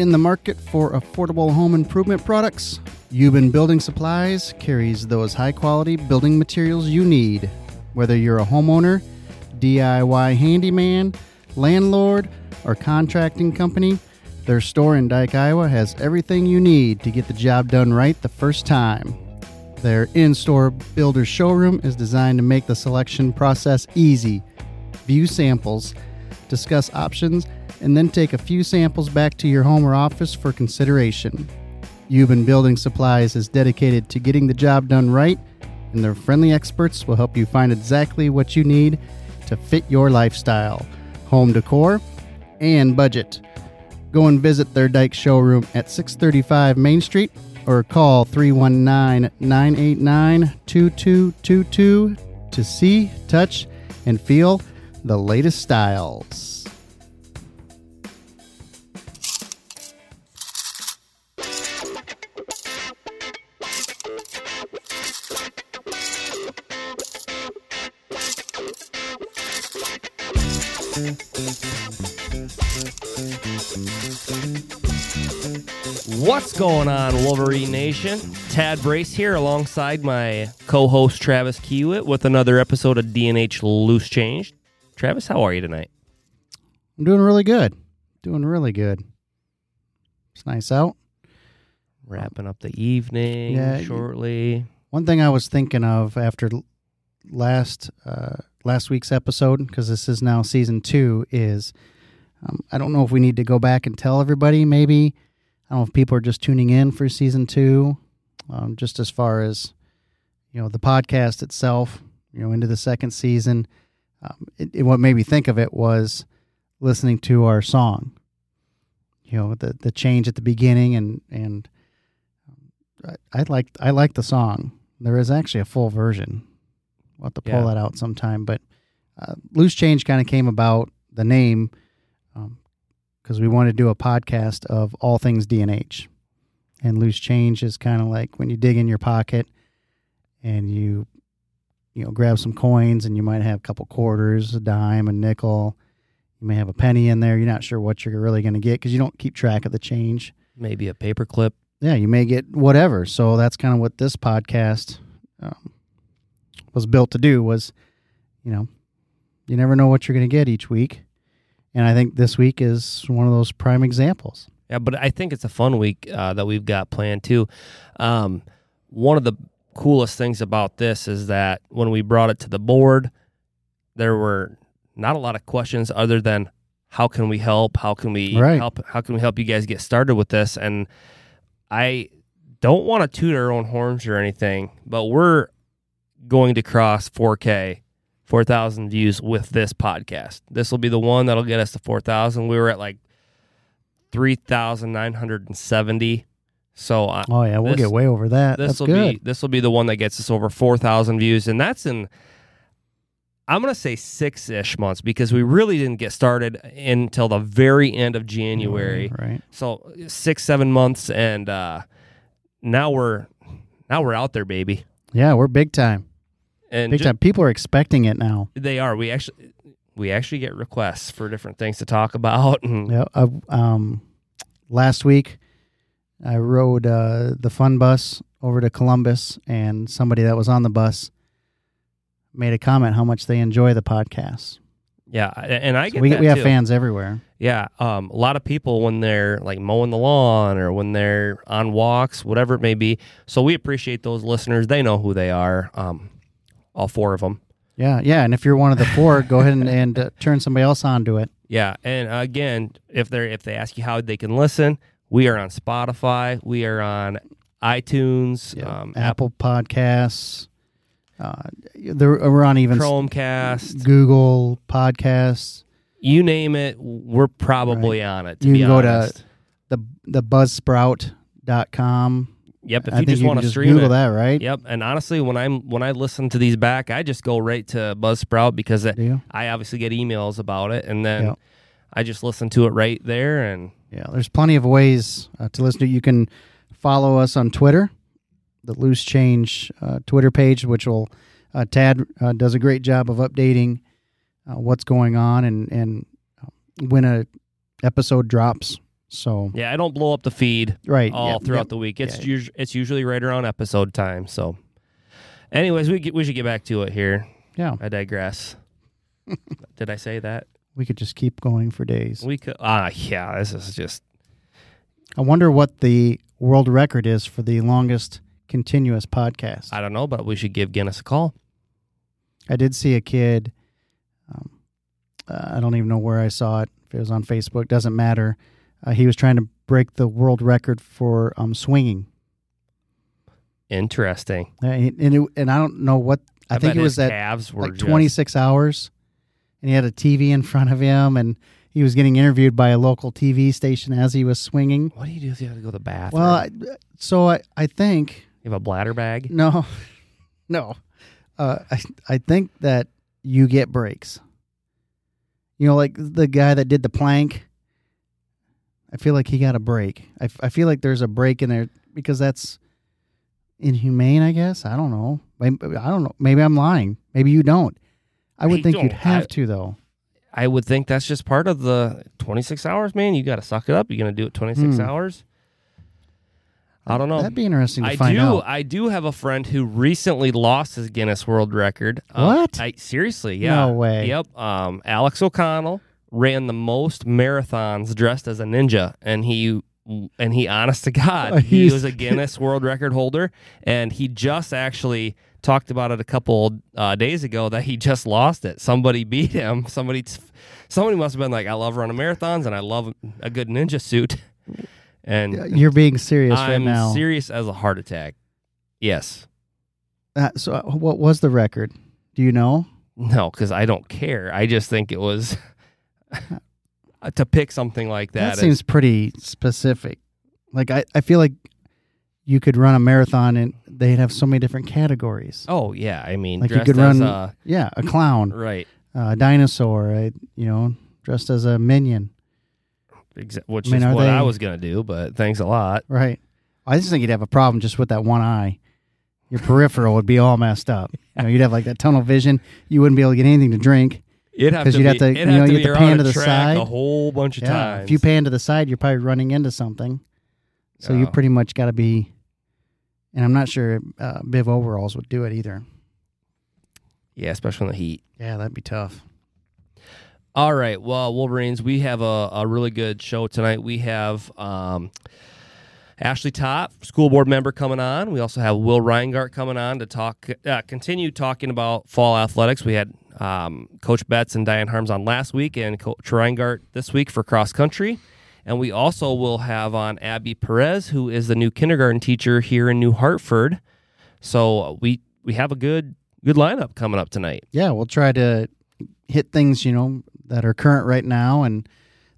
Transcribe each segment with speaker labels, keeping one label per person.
Speaker 1: In the market for affordable home improvement products, Euban Building Supplies carries those high quality building materials you need. Whether you're a homeowner, DIY handyman, landlord, or contracting company, their store in Dike, Iowa has everything you need to get the job done right the first time. Their in store builder showroom is designed to make the selection process easy. View samples, discuss options, and then take a few samples back to your home or office for consideration. Euban Building Supplies is dedicated to getting the job done right, and their friendly experts will help you find exactly what you need to fit your lifestyle, home decor, and budget. Go and visit their Dike showroom at 635 Main Street or call 319 989 2222 to see, touch, and feel the latest styles.
Speaker 2: What's going on, Wolverine Nation? Tad Brace here alongside my co host Travis Kiewit with another episode of DNH Loose Change. Travis, how are you tonight?
Speaker 1: I'm doing really good. Doing really good. It's nice out.
Speaker 2: Wrapping up the evening
Speaker 1: Yeah,
Speaker 2: shortly.
Speaker 1: One thing I was thinking of after last uh, last week's episode, because this is now season two, is um, I don't know if we need to go back and tell everybody. Maybe I don't know if people are just tuning in for season two, um, just as far as you know the podcast itself. You know, into the second season. Um, it, it, what made me think of it was listening to our song. You know, the the change at the beginning and and I, I like I like the song. There is actually a full version. We'll have to pull
Speaker 2: Yeah.
Speaker 1: that out sometime. But uh, Loose Change kind of came about the name because we wanted to do a podcast of all things DNH. And Loose Change is kind of like when you dig in your pocket and you you know grab some coins and you might have a couple quarters, a dime, a nickel. You may have a penny in there. You're not sure what you're really going to get because you don't keep track of the change
Speaker 2: Maybe a paperclip.
Speaker 1: yeah, you may get whatever. So that's kind of what this podcast um, was built to do. Was you know, you never know what you're going to get each week, and I think this week is one of those prime examples.
Speaker 2: Yeah, but I think it's a fun week uh, that we've got planned too. Um, one of the coolest things about this is that when we brought it to the board, there were not a lot of questions other than how can we help? How can we
Speaker 1: Right.
Speaker 2: help? How can we help you guys get started with this? And I don't want to toot our own horns or anything, but we're going to cross 4K, 4,000 views with this podcast. This will be the one that'll get us to 4,000. We were at like 3,970. So I,
Speaker 1: Oh yeah, we'll
Speaker 2: This-
Speaker 1: get way over that.
Speaker 2: this will be this will be the one that gets us over 4,000 views and that's in I'm going to say 6ish months because we really didn't get started until the very end of January.
Speaker 1: right?
Speaker 2: So 6 7 months and uh now we're now we're out there baby.
Speaker 1: Yeah, we're big time.
Speaker 2: And
Speaker 1: Big
Speaker 2: ju-
Speaker 1: time. People are expecting it now.
Speaker 2: they are. We actually we actually get requests for different things to talk about and
Speaker 1: Yeah. I, um, last week, I rode uh, the fun bus over to Columbus, and somebody that was on the bus made a comment how much they enjoy the podcast.
Speaker 2: yeah, and I
Speaker 1: So
Speaker 2: get
Speaker 1: we
Speaker 2: that
Speaker 1: we have
Speaker 2: too.
Speaker 1: fans everywhere.
Speaker 2: Yeah, um, a lot of people when they're like mowing the lawn or when they're on walks, whatever it may be. So we appreciate those listeners. They know who they are. Um, all four of them.
Speaker 1: Yeah, yeah. And if you're one of the four, go ahead and, and uh, turn somebody else on to it.
Speaker 2: Yeah, and again, if they're if they ask you how they can listen, we are on Spotify. We are on iTunes, um,
Speaker 1: Apple Podcasts. Uh, we're on even
Speaker 2: Chromecast,
Speaker 1: Google Podcasts.
Speaker 2: you name it. We're probably on it. To
Speaker 1: You can go to-. The the buzzsprout.com.
Speaker 2: Yep. If
Speaker 1: I
Speaker 2: you just want to stream
Speaker 1: Google
Speaker 2: it,
Speaker 1: that, right?
Speaker 2: Yep. And honestly, when I'm when I listen to these back, I just go right to Buzzsprout because it? I obviously get emails about it, and then
Speaker 1: Yep.
Speaker 2: I just listen to it right there. And
Speaker 1: Yeah, there's plenty of ways uh, to listen to. You can follow us on Twitter, the Loose Change uh, Twitter page, which will uh, Tad uh, does a great job of updating uh, what's going on and and uh, when a episode drops So
Speaker 2: Yeah, I don't blow up the feed
Speaker 1: right
Speaker 2: all
Speaker 1: yeah,
Speaker 2: throughout
Speaker 1: yeah.
Speaker 2: the week. It's
Speaker 1: Yeah.
Speaker 2: us- it's usually right around episode time. So, anyways, we get, we should get back to it here.
Speaker 1: yeah,
Speaker 2: I digress. Did I say that?
Speaker 1: we could just keep going for days.
Speaker 2: We could. Ah, yeah. This is just
Speaker 1: I wonder what the world record is for the longest continuous podcast.
Speaker 2: I don't know, but we should give Guinness a call.
Speaker 1: I did see a kid. Um, uh, I don't even know where I saw it. If it was on Facebook, doesn't matter. Uh, he was trying to break the world record for um, swinging,
Speaker 2: Interesting.
Speaker 1: Uh, and it, and I don't know what. I, think it was that
Speaker 2: calves were
Speaker 1: like
Speaker 2: just-
Speaker 1: 26 hours, and he had a TV in front of him, and he was getting interviewed by a local TV station as he was swinging.
Speaker 2: What do you do if you have to go to the bathroom?
Speaker 1: Well, I, so I, I think
Speaker 2: you have a bladder bag.
Speaker 1: no, no, uh, I I think that you get breaks. You know, like the guy that did the plank. I feel like he got a break. I, f- I feel like there's a break in there because that's inhumane. I guess I don't know. Maybe, I don't know. Maybe I'm lying. Maybe you don't. I would
Speaker 2: I
Speaker 1: think you'd have
Speaker 2: I-
Speaker 1: to though.
Speaker 2: I would think that's just part of the 26 hours, man. You got to suck it up. You're going to do it 26
Speaker 1: Hmm.
Speaker 2: hours. I don't know.
Speaker 1: That'd be interesting to
Speaker 2: I
Speaker 1: find
Speaker 2: do.
Speaker 1: out.
Speaker 2: I do have a friend who recently lost his Guinness World Record. Um,
Speaker 1: What?
Speaker 2: I seriously, yeah.
Speaker 1: No way.
Speaker 2: Yep. Um, Alex O'Connell ran the most marathons dressed as a ninja, and he and he, honest to God, he was a Guinness World Record holder, and he just actually talked about it a couple uh, days ago that he just lost it. Somebody beat him. Somebody, somebody must have been like, "I love running marathons, and I love a good ninja suit." And
Speaker 1: You're being serious
Speaker 2: I'm
Speaker 1: now.
Speaker 2: serious as a heart attack. Yes.
Speaker 1: Uh, so, uh, what was the record? Do you know?
Speaker 2: No, because I don't care. I just think it was to pick something like that.
Speaker 1: That,
Speaker 2: is-
Speaker 1: seems pretty specific. Like I, I feel like you could run a marathon and they'd have so many different categories.
Speaker 2: oh yeah, I mean,
Speaker 1: Like you could run-
Speaker 2: a
Speaker 1: Yeah, a clown,
Speaker 2: right,
Speaker 1: a dinosaur, a, you know, dressed as a minion.
Speaker 2: exa- which
Speaker 1: I mean,
Speaker 2: is what I was gonna do. But thanks a lot.
Speaker 1: Right. I just think you'd have a problem just with that one eye. Your peripheral would be all messed up. You know, you'd have like that tunnel vision. You wouldn't be able to get anything to drink.
Speaker 2: It'd have to
Speaker 1: you'd
Speaker 2: be,
Speaker 1: have to- you know,
Speaker 2: have to
Speaker 1: you
Speaker 2: be
Speaker 1: have to pan to the
Speaker 2: track
Speaker 1: side.
Speaker 2: a whole bunch of
Speaker 1: Yeah.
Speaker 2: times.
Speaker 1: If you pan to the side, you're probably running into something. So you
Speaker 2: Oh.
Speaker 1: pretty much got to be. And I'm not sure uh, Biv overalls would do it either.
Speaker 2: yeah, especially in the heat.
Speaker 1: Yeah, that'd be tough.
Speaker 2: All right. Well, Wolverines, we have a, a really good show tonight. We have um, Ashley Todd, school board member, coming on. We also have Will Reingart coming on to talk, uh, continue talking about fall athletics. We had um, Coach Betts and Diane Harms on last week, and Coach Reingart this week for cross country. And we also will have on Abby Perez, who is the new kindergarten teacher here in New Hartford. So we we have a good good lineup coming up tonight.
Speaker 1: Yeah, we'll try to hit things you know that are current right now, and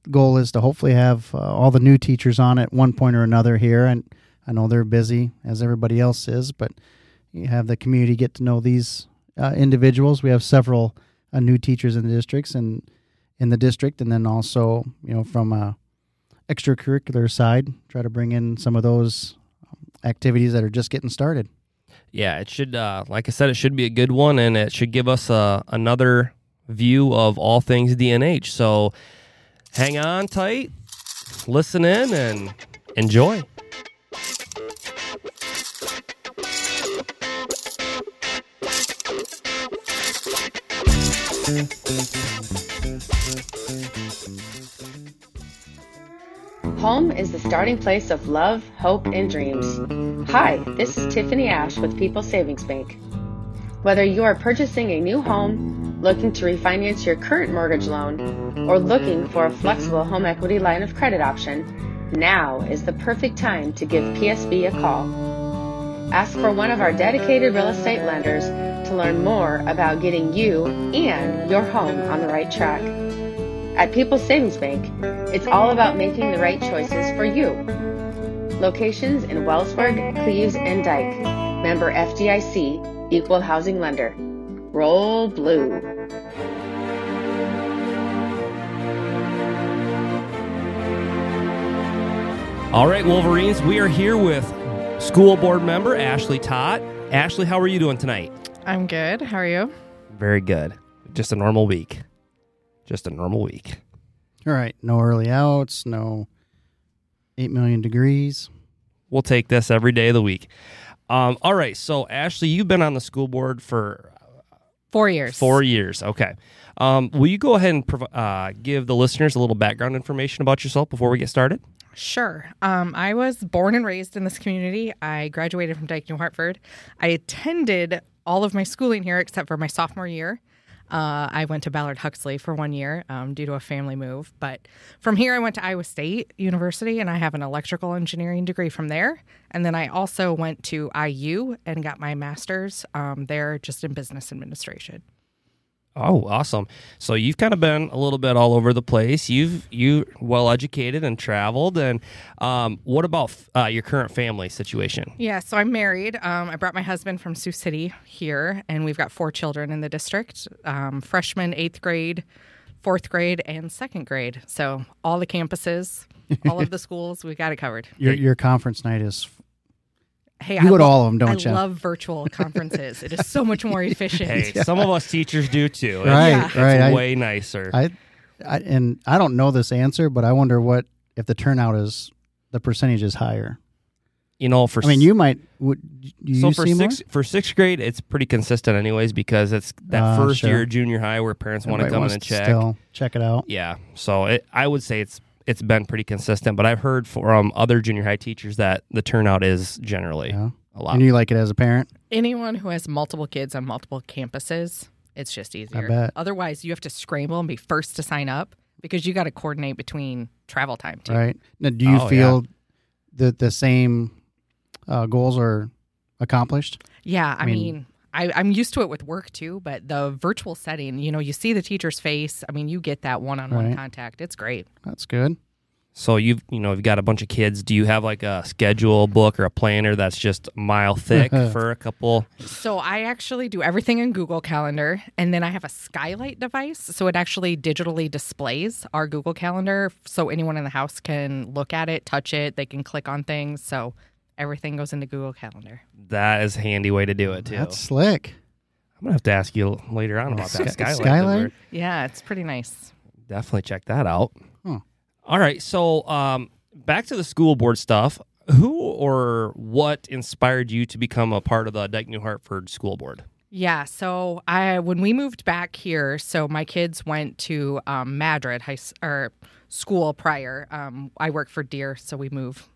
Speaker 1: the goal is to hopefully have uh, all the new teachers on at one point or another here. And I know they're busy as everybody else is, but you have the community get to know these uh, individuals. We have several uh, new teachers in the districts and in the district, and then also you know from a extracurricular side, try to bring in some of those um, activities that are just getting started.
Speaker 2: Yeah, it should. Uh, like I said, it should be a good one, and it should give us uh, another view of all things DNH. So, hang on tight, listen in, and enjoy.
Speaker 3: Home is the starting place of love, hope, and dreams. Hi, this is Tiffany Ash with People Savings Bank. Whether you are purchasing a new home, looking to refinance your current mortgage loan, or looking for a flexible home equity line of credit option, now is the perfect time to give PSB a call. Ask for one of our dedicated real estate lenders to learn more about getting you and your home on the right track. At People's Savings Bank, it's all about making the right choices for you. Locations in Wellsburg, Cleves, and Dike. Member FDIC, Equal Housing Lender. Roll Blue.
Speaker 2: All right, Wolverines, we are here with school board member Ashley Todd. Ashley, how are you doing tonight?
Speaker 4: I'm good. How are you?
Speaker 2: Very good. Just a normal week. Just a normal week.
Speaker 1: All right, no early outs, no 8 million degrees.
Speaker 2: We'll take this every day of the week. Um, all right. So, Ashley, you've been on the school board for
Speaker 4: Four years.
Speaker 2: four years. Okay. Um, will you go ahead and prov- uh, give the listeners a little background information about yourself before we get started?
Speaker 4: Sure. Um, I was born and raised in this community. I graduated from Dike New Hartford. I attended all of my schooling here except for my sophomore year. Uh, I went to Ballard Huxley for one year um, due to a family move. But from here, I went to Iowa State University and I have an electrical engineering degree from there. And then I also went to IU and got my master's um, there just in business administration.
Speaker 2: Oh, awesome! So you've kind of been a little bit all over the place. You've you well educated and traveled. And um, what about uh, your current family situation?
Speaker 4: Yeah, so I'm married. Um, I brought my husband from Sioux City here, and we've got four children in the district um, freshman, eighth grade, fourth grade, and second grade. So all the campuses, all of the schools, we've got it covered.
Speaker 1: Your, your conference night is.
Speaker 4: Hey,
Speaker 1: You
Speaker 4: I
Speaker 1: go to
Speaker 4: lo-
Speaker 1: all of 'em, don't
Speaker 4: I
Speaker 1: ya?
Speaker 4: love virtual conferences. it is so much more efficient.
Speaker 2: Hey, some of us teachers do too. It's-
Speaker 1: Right,
Speaker 2: it's
Speaker 1: right. I-
Speaker 2: way nicer.
Speaker 1: I, I and I don't know this answer, but I wonder what if the turnout is the percentage is higher.
Speaker 2: you know, for
Speaker 1: I mean, you might would do you
Speaker 2: so for
Speaker 1: see more?
Speaker 2: sixth for sixth grade, it's pretty consistent, anyways, because it's that
Speaker 1: Ah,
Speaker 2: first
Speaker 1: sure.
Speaker 2: year junior high where parents want to come in and check.
Speaker 1: Still check it out.
Speaker 2: Yeah, so it, I would say it's it's been pretty consistent, but I've heard from other junior high teachers that the turnout is generally
Speaker 1: Yeah.
Speaker 2: a lot.
Speaker 1: And you like it as a parent?
Speaker 4: Anyone who has multiple kids on multiple campuses, it's just easier.
Speaker 1: bet.
Speaker 4: Otherwise, you have to scramble and be first to sign up because you got to coordinate between travel time too.
Speaker 1: Right. Now, do you
Speaker 2: Oh,
Speaker 1: feel that the same uh, goals are accomplished?
Speaker 4: Yeah, I
Speaker 1: I mean-
Speaker 4: mean, I, I'm used to it with work too, but the virtual setting, you know, you see the teacher's face. I mean, you get that one-on-one contact. It's great.
Speaker 1: That's good.
Speaker 2: So you've you know you've got a bunch of kids. Do you have like a schedule book or a planner that's just a mile thick for a couple?
Speaker 4: So I actually do everything in Google Calendar, and then I have a skylight device, so it actually digitally displays our Google Calendar, so anyone in the house can look at it, touch it, they can click on things. So everything goes into Google Calendar.
Speaker 2: That is a handy way to do it too.
Speaker 1: That's slick.
Speaker 2: I'm gonna have to ask you later on about that
Speaker 1: Sky-
Speaker 2: skylight.
Speaker 1: skylight?
Speaker 4: Yeah, it's pretty nice.
Speaker 2: Definitely check that out.
Speaker 1: Huh.
Speaker 2: All right, so um, back to the school board stuff. Who or what inspired you to become a part of the Dike New Hartford School Board?
Speaker 4: Yeah, so I when we moved back here, so my kids went to um, Madrid high or school prior. Um, I work for Deere, so we move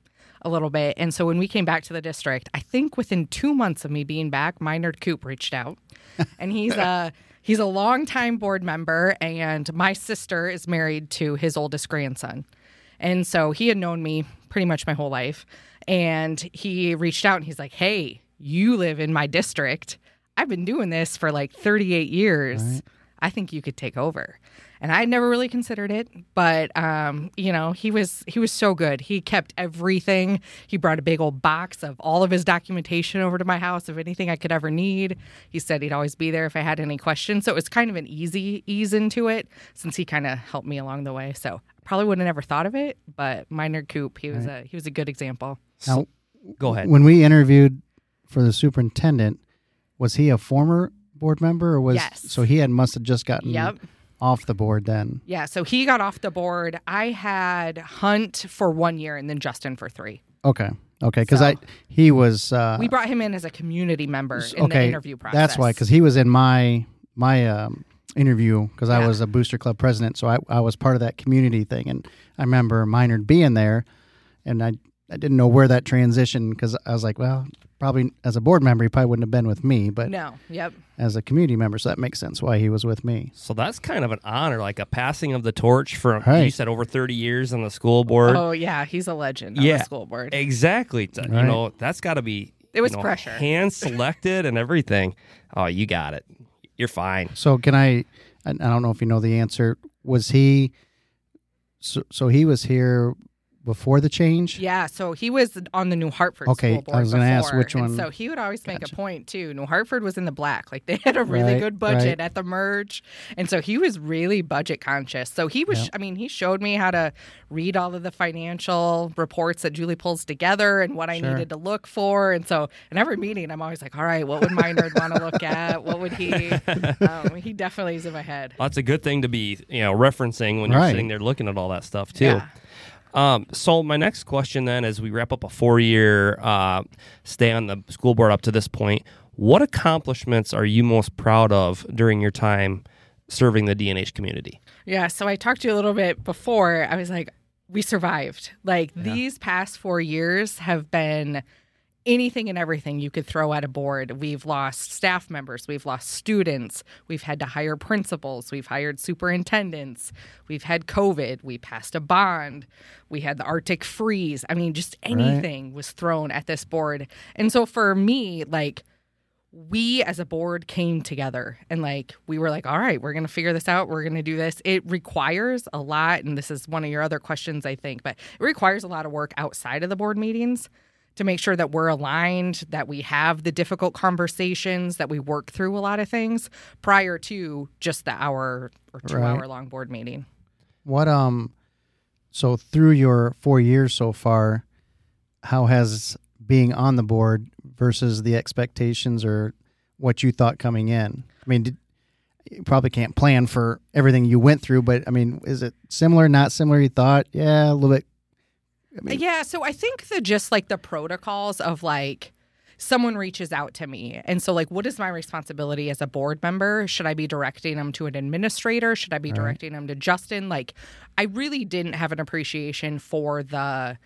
Speaker 4: a little bit. And so when we came back to the district, I think within two months of me being back, Minard Coop reached out, and he's a he's a longtime board member, and my sister is married to his oldest grandson. And so he had known me pretty much my whole life. And he reached out and he's like, Hey, you live in my district. I've been doing this for like 38 years. I think you could take over. And I never really considered it, but um, you know, he was he was so good. He kept everything. He brought a big old box of all of his documentation over to my house of anything I could ever need. He said he'd always be there if I had any questions. So it was kind of an easy ease into it since he kind of helped me along the way. So I probably would have never thought of it, but Minard Coop, he was a he was a good example.
Speaker 1: Now,
Speaker 2: Go ahead.
Speaker 1: when we interviewed for the superintendent, was he a former board member or was
Speaker 4: Yes.
Speaker 1: so he had must have just gotten
Speaker 4: Yep.
Speaker 1: Off the board then?
Speaker 4: Yeah, so he got off the board. I had Hunt for one year and then Justin for three.
Speaker 1: Okay. Okay, because
Speaker 4: So-
Speaker 1: I he was uh,
Speaker 4: We brought him in as a community member in the interview process.
Speaker 1: That's why, because he was in my my um, interview because I was a booster club president, so I, I was part of that community thing, and I remember Minard being there, and I I didn't know where that transition because I was like, well, probably as a board member he probably wouldn't have been with me, but
Speaker 4: No, yep.
Speaker 1: as a community member, so that makes sense why he was with me.
Speaker 2: So that's kind of an honor, like a passing of the torch from you said over 30 years on the school board.
Speaker 4: Oh yeah, he's a legend on
Speaker 2: Yeah.
Speaker 4: the school board.
Speaker 2: Exactly. T- You know, that's got to be
Speaker 4: It was
Speaker 2: you know,
Speaker 4: pressure.
Speaker 2: Hand selected and everything. Oh, you got it. You're fine.
Speaker 1: So can I? I I don't know if you know the answer. Was he? So, so he was here before the change.
Speaker 4: Yeah, so he was on the New Hartford
Speaker 1: Okay,
Speaker 4: school board
Speaker 1: I was gonna ask
Speaker 4: before,
Speaker 1: which
Speaker 4: and
Speaker 1: one-
Speaker 4: so he would always make a point too. New Hartford was in the black, like they had a really
Speaker 1: Right,
Speaker 4: good budget
Speaker 1: right.
Speaker 4: at the merge, and so he was really budget conscious. So he was,
Speaker 1: Yep.
Speaker 4: I mean, he showed me how to read all of the financial reports that Julie pulls together and what I
Speaker 1: Sure.
Speaker 4: needed to look for. And so in every meeting, I'm always like, all right, what would Minard want to look at? What would he? Um, he definitely is in my head.
Speaker 2: That's a good thing to be, you know, referencing when you're sitting there looking at all that stuff too.
Speaker 4: Yeah.
Speaker 2: Um, so my next question then, as we wrap up a four-year uh, stay on the school board up to this point, what accomplishments are you most proud of during your time serving the DNH community?
Speaker 4: Yeah, so I talked to you a little bit before. I was like, we survived. Like these past four years have been anything and everything you could throw at a board. We've lost staff members, we've lost students, we've had to hire principals, we've hired superintendents, we've had COVID, we passed a bond, we had the Arctic freeze. I mean, just anything was thrown at this board. And so for me, like, we as a board came together and like we were like all right we're going to figure this out. We're going to do this. It requires a lot and this is one of your other questions i think but it requires a lot of work outside of the board meetings to make sure that we're aligned that we have the difficult conversations that we work through a lot of things prior to just the hour or two
Speaker 1: Right.
Speaker 4: hour long board meeting
Speaker 1: What um so through your 4 years so far how has being on the board versus the expectations or what you thought coming in? I mean, did, you probably can't plan for everything you went through, but I mean, is it similar, not similar you thought? Yeah, a little bit I mean-
Speaker 4: yeah so i think the just like the protocols of like someone reaches out to me and so like what is my responsibility as a board member? Should i be directing them to an administrator? Should i be uh-huh. directing them to justin? Like i really didn't have an appreciation for the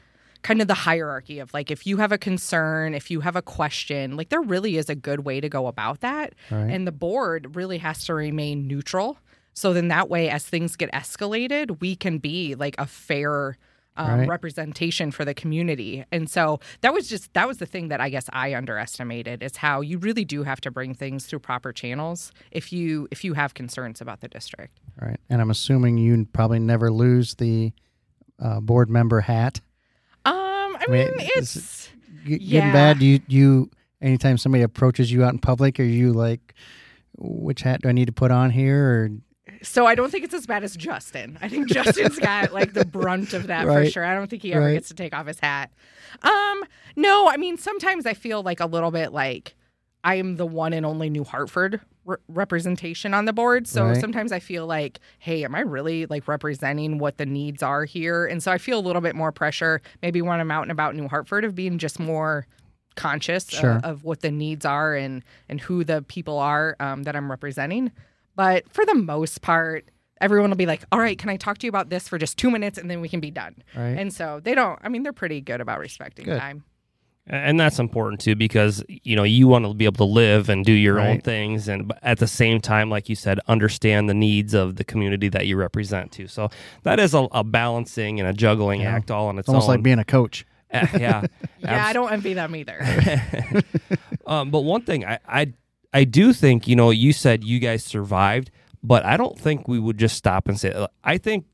Speaker 4: kind of the hierarchy of like if you have a concern if you have a question like there really is a good way to go about that
Speaker 1: Right.
Speaker 4: and the board really has to remain neutral. So then that way as things get escalated we can be like a fair um,
Speaker 1: Right.
Speaker 4: representation for the community and so that was just that was the thing that i guess i underestimated is how you really do have to bring things through proper channels if you if you have concerns about the district
Speaker 1: All right. And I'm assuming you probably never lose the uh, board member hat.
Speaker 4: um i
Speaker 1: mean,
Speaker 4: mean
Speaker 1: is
Speaker 4: it's Yeah.
Speaker 1: Getting bad. Do you, you anytime somebody approaches you out in public, are you like, which hat do I need to put on here? Or
Speaker 4: So I don't think it's as bad as Justin. I think Justin's got like the brunt of that for sure. I don't think he ever
Speaker 1: Right.
Speaker 4: gets to take off his hat. Um, no, I mean sometimes I feel like a little bit like I am the one and only New Hartford re- representation on the board. So
Speaker 1: Right.
Speaker 4: sometimes I feel like, hey, am I really like representing what the needs are here? And so I feel a little bit more pressure, maybe when I'm out and about New Hartford, of being just more conscious uh,
Speaker 1: Sure.
Speaker 4: of what the needs are and and who the people are um, that I'm representing. But for the most part, everyone will be like, "All right, can I talk to you about this for just two minutes, and then we can be done."
Speaker 1: Right.
Speaker 4: And so they don't. I mean, they're pretty good about respecting
Speaker 1: Good.
Speaker 4: time.
Speaker 2: And that's important too because you know you want to be able to live and do your own things, and at the same time, like you said, understand the needs of the community that you represent too. So that is a, a balancing and a juggling
Speaker 1: Yeah.
Speaker 2: act all on its,
Speaker 1: it's almost
Speaker 2: own.
Speaker 1: like being a coach.
Speaker 2: Uh, yeah,
Speaker 4: Yeah, I don't envy them either.
Speaker 2: um, but one thing I, I I do think you know you said you guys survived, but I don't think we would just stop and say. I think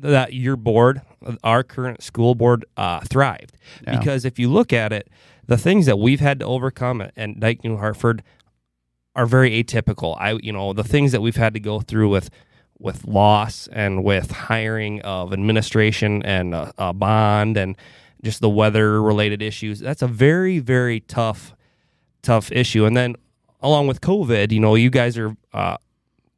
Speaker 2: that your board, our current school board, uh, thrived
Speaker 1: Yeah.
Speaker 2: because if you look at it, the things that we've had to overcome at, at Dike New Hartford are very atypical. I you know the things that we've had to go through with with loss and with hiring of administration and a, a bond and just the weather related issues. That's a very very tough tough issue. And then along with COVID, you know, you guys are uh,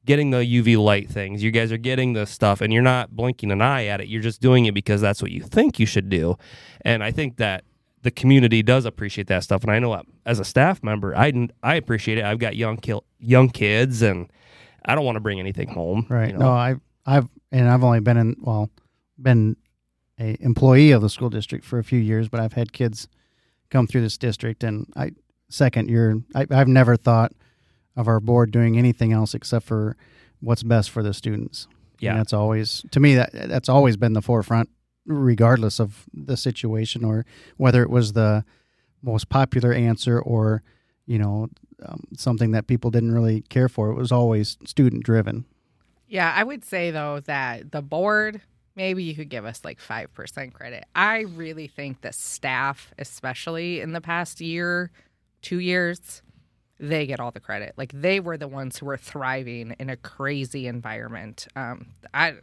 Speaker 2: getting the UV light things. You guys are getting the stuff, and you're not blinking an eye at it. You're just doing it because that's what you think you should do. And I think that the community does appreciate that stuff. And I know as a staff member, I I appreciate it. I've got young kil- young kids, and I don't want to bring anything home.
Speaker 1: Right.
Speaker 2: you know?
Speaker 1: No, I've I've and I've only been in well, been a employee of the school district for a few years, but I've had kids come through this district, and I second year I, I've never thought of our board doing anything else except for what's best for the students.
Speaker 2: Yeah.
Speaker 1: and that's always to me that that's always been the forefront, regardless of the situation or whether it was the most popular answer or you know um, something that people didn't really care for. It was always student driven.
Speaker 4: Yeah, I would say though that the board, maybe you could give us like 5% credit. I really think the staff, especially in the past year, two years, they get all the credit. Like they were the ones who were thriving in a crazy environment. Um, I,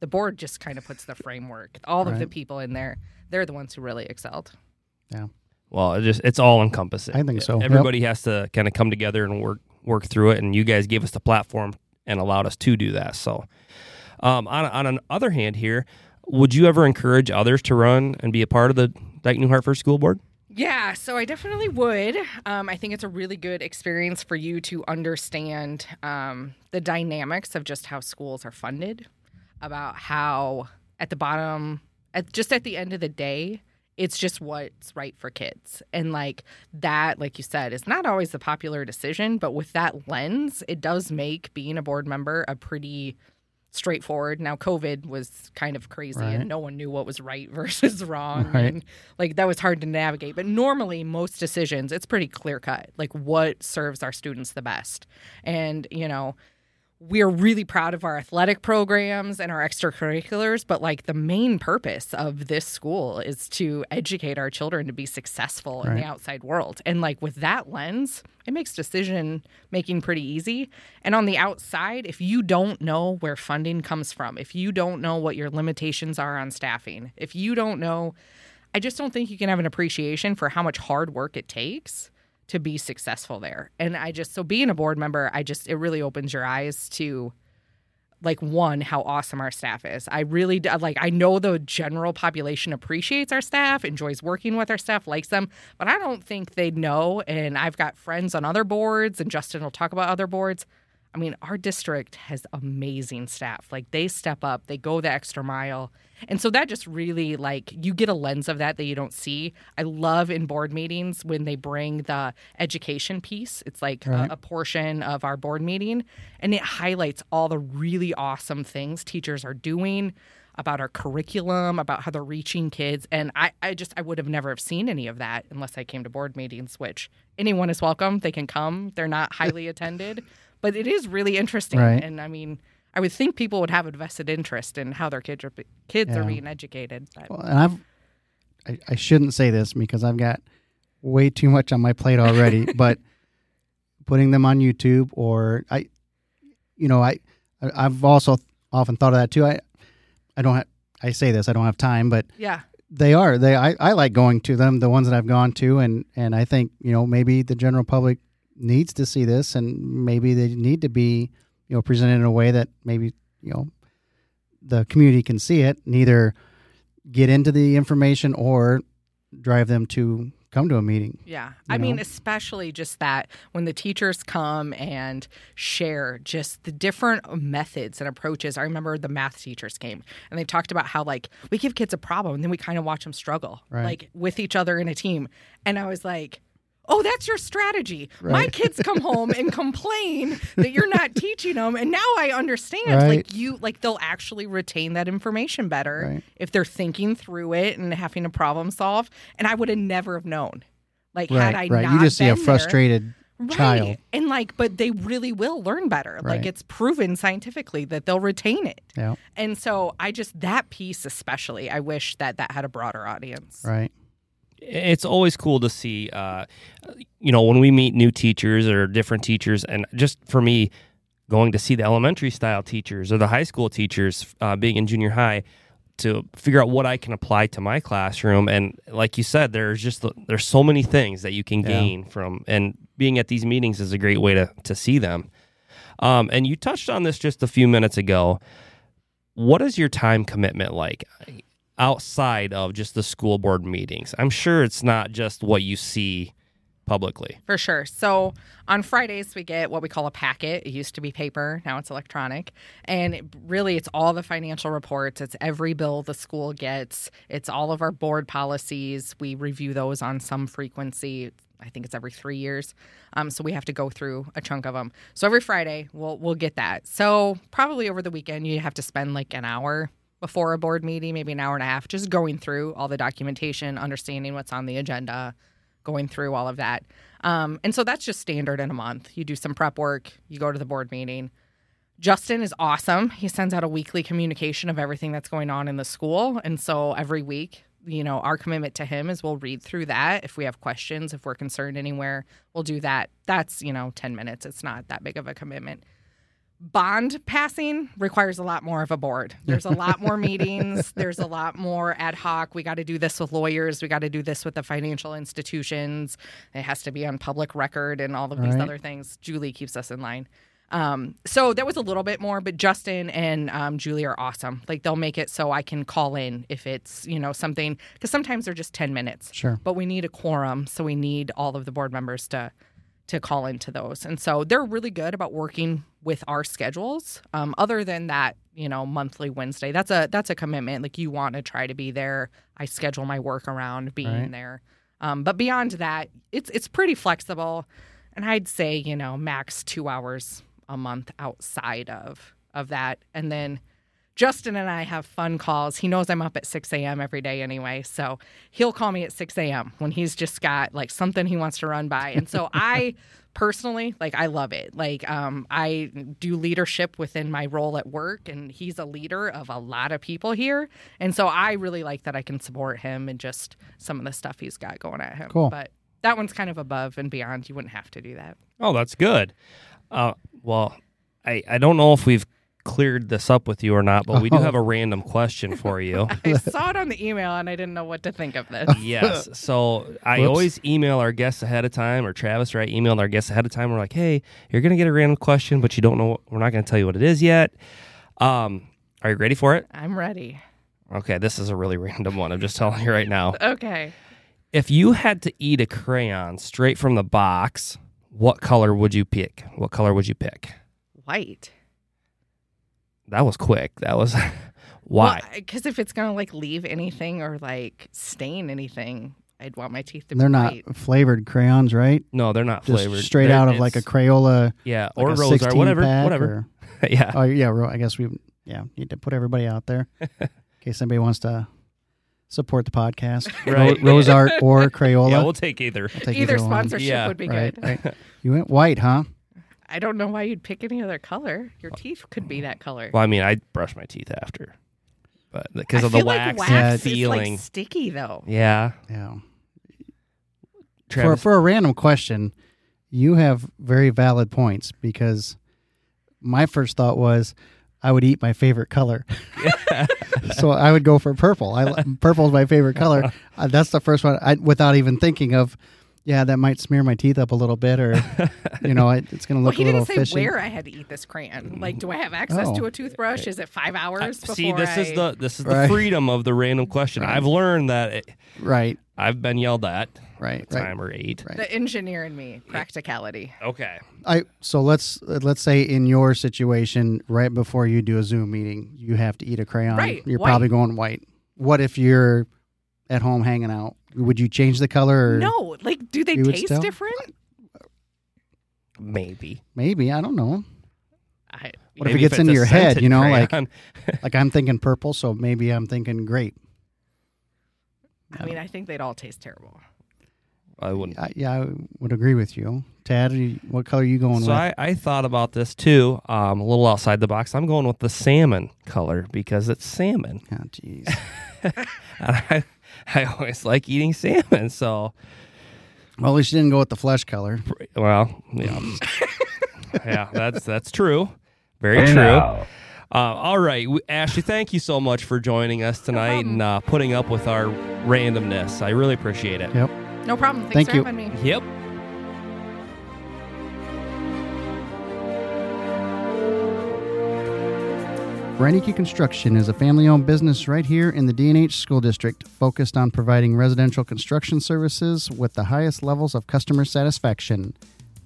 Speaker 4: the board just kind of puts the framework. All of the people in there, they're the ones who really excelled. Yeah.
Speaker 2: Well, it just it's all encompassing.
Speaker 1: I think so. Yep.
Speaker 2: Everybody has to kind of come together and work work through it, and you guys gave us the platform and allowed us to do that. So, um, on on an other hand, here, Would you ever encourage others to run and be a part of the Dike New Hartford School Board?
Speaker 4: Yeah, so I definitely would. Um, I think it's a really good experience for you to understand um, the dynamics of just how schools are funded, about how at the bottom, at just at the end of the day, it's just what's right for kids. And like that, like you said, is not always the popular decision, but with that lens, it does make being a board member a pretty straightforward. Now, COVID was kind of crazy
Speaker 1: Right.
Speaker 4: and no one knew what was right versus wrong.
Speaker 1: Right.
Speaker 4: And like that was hard to navigate. But normally, most decisions, it's pretty clear cut, like what serves our students the best. And, you know, we're really proud of our athletic programs and our extracurriculars, but like the main purpose of this school is to educate our children to be successful in the outside world. And like with that lens, it makes decision making pretty easy. And on the outside, if you don't know where funding comes from, if you don't know what your limitations are on staffing, if you don't know, I just don't think you can have an appreciation for how much hard work it takes to be successful there. And I just so being a board member, I just it really opens your eyes to like one how awesome our staff is. I really like I know the general population appreciates our staff, enjoys working with our staff, likes them, but I don't think they know and I've got friends on other boards and Justin will talk about other boards. I mean, our district has amazing staff. Like they step up, they go the extra mile. And so that just really like you get a lens of that that you don't see. I love in board meetings when they bring the education piece. It's like
Speaker 1: Right.
Speaker 4: a, a portion of our board meeting and it highlights all the really awesome things teachers are doing about our curriculum, about how they're reaching kids. And I, I just I would have never have seen any of that unless I came to board meetings, which anyone is welcome. They can come. They're not highly attended. But it is really interesting.
Speaker 1: Right.
Speaker 4: And I mean, I would think people would have a vested interest in how their kids are kids are being educated. But
Speaker 1: Well, and I've I, I shouldn't say this because I've got way too much on my plate already, but putting them on YouTube or I you know, I I- I've also often thought of that too. I I don't have I say this, I don't have time, but
Speaker 4: yeah,
Speaker 1: they are. They I, I like going to them, the ones that I've gone to and and I think, you know, maybe the general public needs to see this and maybe they need to be, you know, presented in a way that maybe, you know, the community can see it and either get into the information or drive them to come to a meeting.
Speaker 4: Yeah. I mean, especially just that when the teachers come and share just the different methods and approaches. I remember the math teachers came and they talked about how, like, we give kids a problem and then we kind of watch them struggle,
Speaker 1: Right.
Speaker 4: like, with each other in a team. And I was like, Oh, that's your strategy. My kids come home and complain that you're not teaching them. And now I understand.
Speaker 1: Right.
Speaker 4: Like, you, like, they'll actually retain that information better
Speaker 1: Right.
Speaker 4: if they're thinking through it and having to problem solve. And I would have never have known. Like
Speaker 1: Right,
Speaker 4: had I
Speaker 1: right.
Speaker 4: not
Speaker 1: You just see a frustrated
Speaker 4: there,
Speaker 1: child.
Speaker 4: right. and like, but they really will learn better. Like it's proven scientifically that they'll retain it.
Speaker 1: Yeah.
Speaker 4: And so I just that piece especially, I wish that that had a broader audience.
Speaker 1: Right.
Speaker 2: It's always cool to see uh, you know when we meet new teachers or different teachers and just for me going to see the elementary style teachers or the high school teachers uh, being in junior high to figure out what i can apply to my classroom. And like you said there's just there's so many things that you can
Speaker 1: Yeah.
Speaker 2: gain from and being at these meetings is a great way to to see them. Um, and you touched on this just a few minutes ago. What is your time commitment like outside of just the school board meetings? I'm sure it's not just what you see publicly.
Speaker 4: For sure. So on Fridays, we get what we call a packet. It used to be paper, now it's electronic. And it, really, it's all the financial reports, it's every bill the school gets, it's all of our board policies. We review those on some frequency. I think it's every three years. Um, so we have to go through a chunk of them. So every Friday, we'll, we'll get that. So probably over the weekend, you have to spend like an hour before a board meeting, maybe an hour and a half, just going through all the documentation, understanding what's on the agenda, going through all of that. Um, and so that's just standard in a month. You do some prep work, you go to the board meeting. Justin is awesome. He sends out a weekly communication of everything that's going on in the school. And so every week, you know, our commitment to him is we'll read through that. If we have questions, if we're concerned anywhere, we'll do that. That's, you know, 10 minutes. It's not that big of a commitment bond passing requires a lot more of a board. There's a lot more meetings. There's a lot more ad hoc. We got to do this with lawyers. We got to do this with the financial institutions. It has to be on public record and all of these
Speaker 1: Right.
Speaker 4: other things. Julie keeps us in line. Um, so that was a little bit more, but Justin and um, Julie are awesome. Like they'll make it so I can call in if it's you know something because sometimes they're just ten minutes.
Speaker 1: Sure.
Speaker 4: But we need a quorum, so we need all of the board members to to call into those, and so they're really good about working with our schedules. Um, other than that, you know, monthly Wednesday, that's a that's a commitment. Like you want to try to be there. I schedule my work around being
Speaker 1: Right.
Speaker 4: there. Um, but beyond that, it's it's pretty flexible, and I'd say you know max two hours a month outside of of that, and then. Justin and I have fun calls. He knows I'm up at 6 a.m. every day anyway. So he'll call me at 6 a.m. when he's just got like something he wants to run by. And so I personally, like, I love it. Like, um, I do leadership within my role at work, and he's a leader of a lot of people here. And so I really like that I can support him and just some of the stuff he's got going at him.
Speaker 1: Cool.
Speaker 4: But that one's kind of above and beyond. You wouldn't have to do that.
Speaker 2: Oh, that's good. Uh, well, I, I don't know if we've cleared this up with you or not, but we do
Speaker 1: Oh.
Speaker 2: have a random question for you.
Speaker 4: I saw it on the email and I didn't know what to think of this.
Speaker 2: yes. So I
Speaker 1: Whoops.
Speaker 2: always email our guests ahead of time, or Travis or I emailed our guests ahead of time. We're like, hey, you're going to get a random question, but you don't know, we're not going to tell you what it is yet. Um, are you ready for it?
Speaker 4: I'm ready.
Speaker 2: Okay, this is a really random one. I'm just telling you right now.
Speaker 4: Okay.
Speaker 2: If you had to eat a crayon straight from the box, what color would you pick? What color would you pick?
Speaker 4: White.
Speaker 2: That was quick. That was why.
Speaker 4: Because if it's gonna like leave anything or like stain anything, I'd want my teeth to be clean.
Speaker 1: They're
Speaker 4: be
Speaker 1: not
Speaker 4: white.
Speaker 1: flavored crayons, right?
Speaker 2: no, they're not
Speaker 1: Just
Speaker 2: flavored.
Speaker 1: straight
Speaker 2: They're-
Speaker 1: out of like a Crayola
Speaker 2: yeah,
Speaker 1: like
Speaker 2: or
Speaker 1: a
Speaker 2: rose
Speaker 1: 16
Speaker 2: or whatever, whatever.
Speaker 1: or-
Speaker 2: yeah,
Speaker 1: oh yeah, ro- I guess we yeah need to put everybody out there in case anybody wants to support the podcast.
Speaker 2: Right.
Speaker 1: Ro- Rose Art or Crayola.
Speaker 2: yeah, we'll take either.
Speaker 1: Take
Speaker 4: Either
Speaker 1: one.
Speaker 4: sponsorship
Speaker 2: Yeah.
Speaker 4: would be
Speaker 1: Right,
Speaker 4: good.
Speaker 1: right. You went white, huh?
Speaker 4: I don't know why you'd pick any other color. Your teeth could be that color.
Speaker 2: Well, I mean, I brush my teeth after, but because
Speaker 4: I
Speaker 2: of the
Speaker 4: feel
Speaker 2: wax,
Speaker 4: like
Speaker 1: Yeah,
Speaker 4: wax is
Speaker 2: feeling.
Speaker 4: like sticky though.
Speaker 2: yeah,
Speaker 1: Yeah. For
Speaker 2: Travis.
Speaker 1: for a random question, you have very valid points because my first thought was I would eat my favorite color. so I would go for purple. I purple is my favorite color. Uh, that's the first one I, without even thinking of yeah, that might smear my teeth up a little bit or you know, it, it's going to look
Speaker 4: he
Speaker 1: a little fishy.
Speaker 4: He didn't say
Speaker 1: fishy.
Speaker 4: where I had to eat this crayon. Like, do I have access
Speaker 1: Oh.
Speaker 4: to a toothbrush? Is it five uh, hours before
Speaker 2: See, this is the this is
Speaker 1: Right.
Speaker 2: the freedom of the random question.
Speaker 1: Right.
Speaker 2: I've learned that it,
Speaker 1: Right,
Speaker 2: I've been yelled at
Speaker 1: right,
Speaker 2: a
Speaker 1: right.
Speaker 2: or eight.
Speaker 1: Right.
Speaker 4: the engineer in me, practicality.
Speaker 2: Okay,
Speaker 1: I so let's let's say in your situation, right before you do a Zoom meeting, you have to eat a crayon.
Speaker 4: Right,
Speaker 1: You're
Speaker 4: white.
Speaker 1: probably going white. What if you're at home hanging out? Would you change the color? Or
Speaker 4: No, like, do they
Speaker 1: You would
Speaker 4: taste
Speaker 1: still?
Speaker 4: different?
Speaker 2: maybe.
Speaker 1: Maybe I don't know.
Speaker 4: I,
Speaker 1: What if
Speaker 2: Maybe
Speaker 1: it gets
Speaker 2: it's
Speaker 1: into
Speaker 2: a
Speaker 1: your head?
Speaker 2: scented
Speaker 1: You know, like
Speaker 2: crayon.
Speaker 1: like I'm thinking purple, so maybe I'm thinking grape.
Speaker 4: I mean, I think they'd all taste terrible.
Speaker 2: I wouldn't.
Speaker 1: I, yeah, I would agree with you. Tad, you- what color are you going
Speaker 2: So
Speaker 1: with?
Speaker 2: I, I thought about this too, um, a little outside the box. I'm going with the salmon color because it's salmon.
Speaker 1: oh, jeez.
Speaker 2: And I, I always like eating salmon. So,
Speaker 1: well, at least you didn't go with the flesh color.
Speaker 2: well, yeah, yeah, that's that's true, very true. Uh, all right, w- Ashley, thank you so much for joining us tonight and uh, putting up with our randomness. I really appreciate it.
Speaker 1: Yep.
Speaker 4: No problem. Thanks
Speaker 1: Thank
Speaker 4: for
Speaker 1: you.
Speaker 4: having me.
Speaker 2: Yep.
Speaker 1: Reineke Construction is a family owned business right here in the DNH School District, focused on providing residential construction services with the highest levels of customer satisfaction.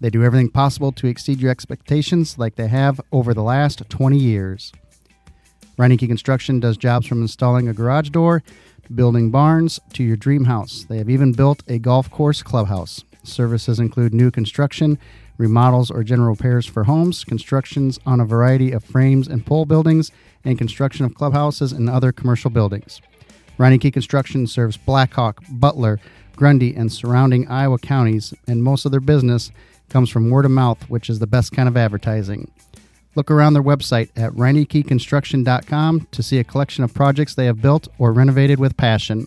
Speaker 1: They do everything possible to exceed your expectations like they have over the last 20 years. Reineke Construction does jobs from installing a garage door, to building barns, to your dream house. They have even built a golf course clubhouse. Services include new construction, remodels or general repairs for homes, constructions on a variety of frames and pole buildings, and construction of clubhouses and other commercial buildings. Reineke Construction serves Blackhawk, Butler, Grundy, and surrounding Iowa counties, and most of their business comes from word of mouth, which is the best kind of advertising. Look around their website at reinekeconstruction.com to see a collection of projects they have built or renovated with passion.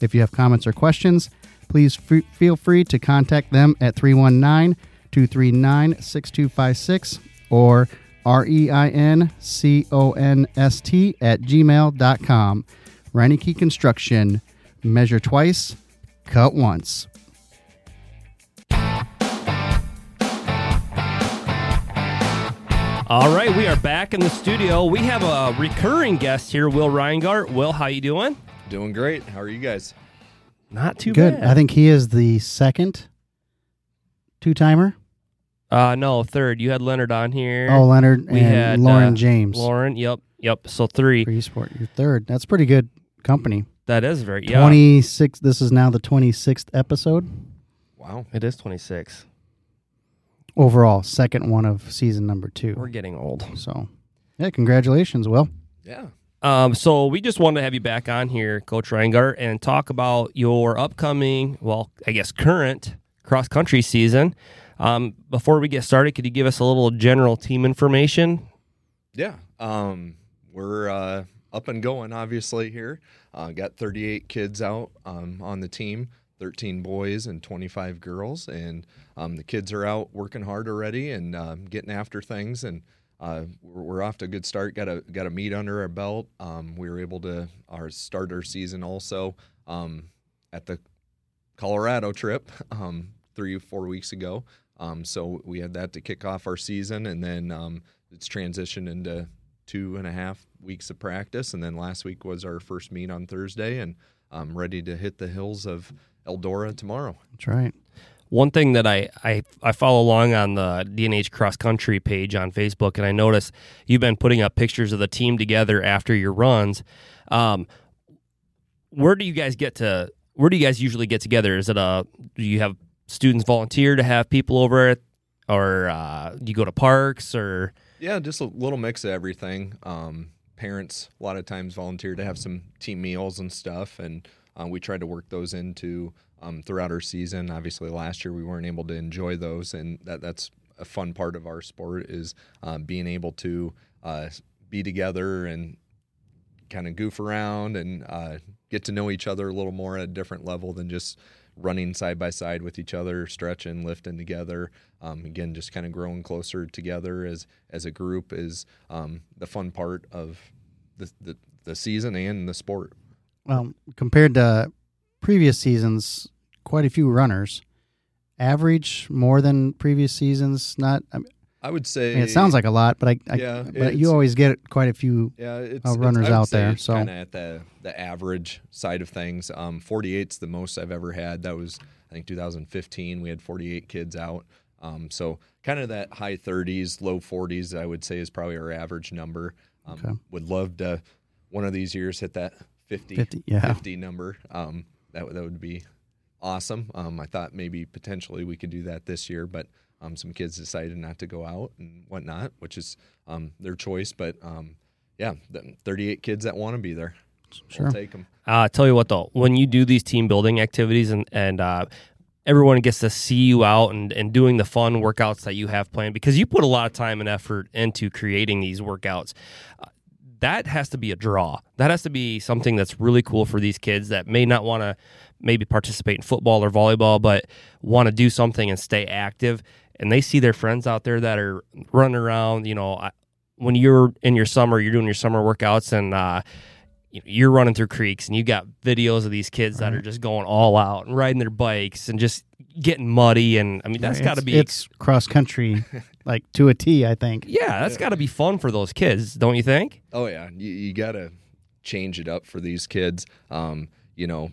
Speaker 1: If you have comments or questions, please f- feel free to contact them at 319 239 6256 or R E I N C O N S T at gmail.com. Reineke Construction. Measure twice, cut once.
Speaker 2: All right, we are back in the studio. We have a recurring guest here, Will Reingart. Will, how you doing?
Speaker 5: Doing great. How are you guys?
Speaker 2: Not too
Speaker 1: Good.
Speaker 2: bad.
Speaker 1: I think he is the second two timer.
Speaker 2: Uh, no, third. You had Leonard on here.
Speaker 1: Oh, Leonard
Speaker 2: we
Speaker 1: and
Speaker 2: had
Speaker 1: Lauren
Speaker 2: uh,
Speaker 1: James.
Speaker 2: Lauren. Yep. Yep. So three.
Speaker 1: for eSport. You're third. That's pretty good company.
Speaker 2: That is very yeah.
Speaker 1: 26. This is now the 26th episode
Speaker 5: Wow.
Speaker 2: It is twenty six.
Speaker 1: overall. Second one of season number two.
Speaker 2: We're getting old.
Speaker 1: So, yeah, congratulations, Will.
Speaker 5: Yeah.
Speaker 2: Um, so we just wanted to have you back on here, Coach Reingart, and talk about your upcoming, well, I guess current cross country season. Um, before we get started, could you give us a little general team information?
Speaker 5: Yeah. Um, we're uh, up and going, obviously, here. Uh, got 38 kids out um, on the team 13 boys and 25 girls. And um, the kids are out working hard already and um, getting after things. And uh, we're, we're off to a good start. Got a got a meet under our belt. Um, we were able to our start our season also um, at the Colorado trip um, three four weeks ago. Um, so we had that to kick off our season, and then um, it's transitioned into two and a half weeks of practice, and then last week was our first meet on Thursday, and I'm ready to hit the hills of Eldora tomorrow.
Speaker 1: That's right.
Speaker 2: One thing that I, I, I follow along on the DNH cross country page on Facebook, and I notice you've been putting up pictures of the team together after your runs. Um, where do you guys get to? Where do you guys usually get together? Is it a? Do you have students volunteer to have people over it, or uh, you go to parks or?
Speaker 5: Yeah, just a little mix of everything. Um, parents a lot of times volunteer to have some team meals and stuff, and uh, we try to work those into um, throughout our season. Obviously, last year we weren't able to enjoy those, and that that's a fun part of our sport is uh, being able to uh, be together and kind of goof around and uh, get to know each other a little more at a different level than just running side by side with each other, stretching, lifting together. Um, again, just kind of growing closer together as as a group is um, the fun part of the, the the season and the sport.
Speaker 1: Well, compared to previous seasons, quite a few runners. Average more than previous seasons. Not. I mean,
Speaker 5: I would say
Speaker 1: it sounds like a lot, but I. I
Speaker 5: Yeah,
Speaker 1: but you always get quite a few.
Speaker 5: Yeah, it's,
Speaker 1: uh, runners
Speaker 5: I would
Speaker 1: out there, so-
Speaker 5: kind of at the the average side of things. Um, 48's the most I've ever had. That was I think 2015. We had 48 kids out. Um, so kind of that high 30s, low 40s. I would say is probably our average number. Um,
Speaker 1: Okay.
Speaker 5: Would love to one of these years hit that 50,
Speaker 1: 50, yeah.
Speaker 5: 50 number. Um, that would- that would be awesome. Um, I thought maybe potentially we could do that this year, but um, some kids decided not to go out and whatnot, which is um, their choice. But um, yeah, the 38 kids that want to be there,
Speaker 1: Sure.
Speaker 5: we'll take them.
Speaker 2: Uh, tell you what though, when you do these team building activities and and uh, everyone gets to see you out and, and doing the fun workouts that you have planned because you put a lot of time and effort into creating these workouts. Uh, that has to be a draw. That has to be something that's really cool for these kids that may not want to maybe participate in football or volleyball, but want to do something and stay active. And they see their friends out there that are running around. You know, I- when you're in your summer, you're doing your summer workouts and. Uh, you- you're running through creeks and you got videos of these kids that are just going all out and riding their bikes and just getting muddy and I mean that's
Speaker 1: It's-
Speaker 2: got to be
Speaker 1: It's cross country, like to a T. I think.
Speaker 2: yeah that's got to be fun for those kids don't you think
Speaker 5: Oh yeah, you, you got to change it up for these kids. Um, you know,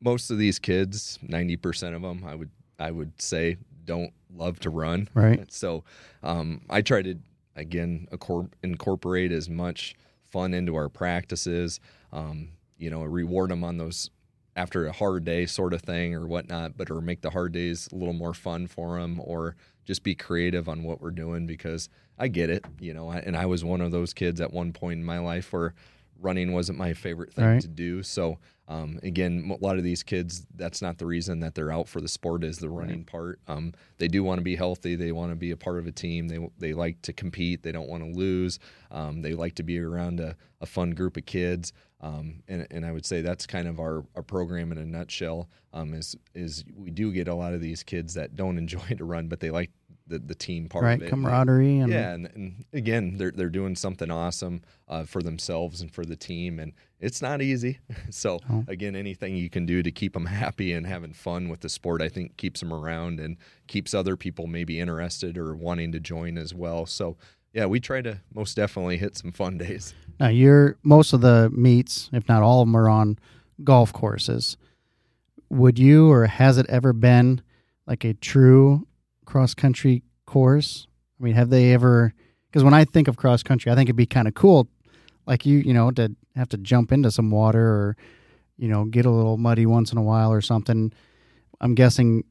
Speaker 5: most of these kids, 90% of them, I would I would say don't love to run.
Speaker 1: Right.
Speaker 5: So um, I try to again incorporate as much fun into our practices. Um, you know, reward them on those after a hard day sort of thing or whatnot, but or make the hard days a little more fun for them or just be creative on what we're doing because I get it, you know, I, and I was one of those kids at one point in my life where running wasn't my favorite thing
Speaker 1: Right.
Speaker 5: to do. So um, again, a lot of these kids, that's not the reason that they're out for the sport is the running part. Um, they do want to be healthy. They want to be a part of a team. They they like to compete. They don't want to lose. Um, they like to be around a, a fun group of kids. Um, and, and I would say that's kind of our, our program in a nutshell. Um, is is we do get a lot of these kids that don't enjoy to run, but they like the, the team part
Speaker 1: Right.
Speaker 5: of it.
Speaker 1: Camaraderie and
Speaker 5: Yeah, and, and again, they're they're doing something awesome uh, for themselves and for the team, and it's not easy. So
Speaker 1: Oh.
Speaker 5: again, anything you can do to keep them happy and having fun with the sport, I think keeps them around and keeps other people maybe interested or wanting to join as well. So yeah, we try to most definitely hit some fun days.
Speaker 1: Now, you're most of the meets, if not all of them, are on golf courses. Would you, or has it ever been like a true cross country course? I mean, have they ever? Because when I think of cross country, I think it'd be kind of cool, like you, you know, to have to jump into some water or, you know, get a little muddy once in a while or something. I'm guessing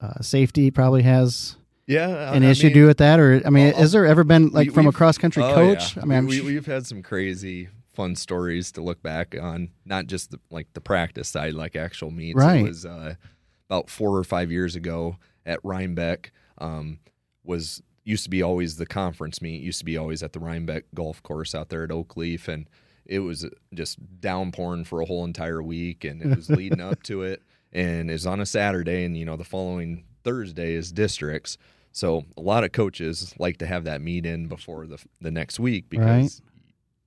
Speaker 1: uh, safety probably has
Speaker 5: Yeah,
Speaker 1: an
Speaker 5: I
Speaker 1: issue
Speaker 5: mean,
Speaker 1: to do with that, or I mean,
Speaker 5: I'll-
Speaker 1: has there ever been like
Speaker 5: we-
Speaker 1: from a cross country
Speaker 5: oh,
Speaker 1: coach?
Speaker 5: yeah.
Speaker 1: I mean, I'm
Speaker 5: we, we've had some crazy fun stories to look back on, not just the, like the practice side, like actual meets.
Speaker 1: Right.
Speaker 5: It was uh, about four or five years ago at Reinbeck. Um, was used to be always the conference meet. Used to be always at the Reinbeck golf course out there at Oakleaf, and it was just downpouring for a whole entire week, and it was leading up to it, and it was on a Saturday, and you know the following Thursday is districts. So a lot of coaches like to have that meet in before the the next week because
Speaker 1: Right.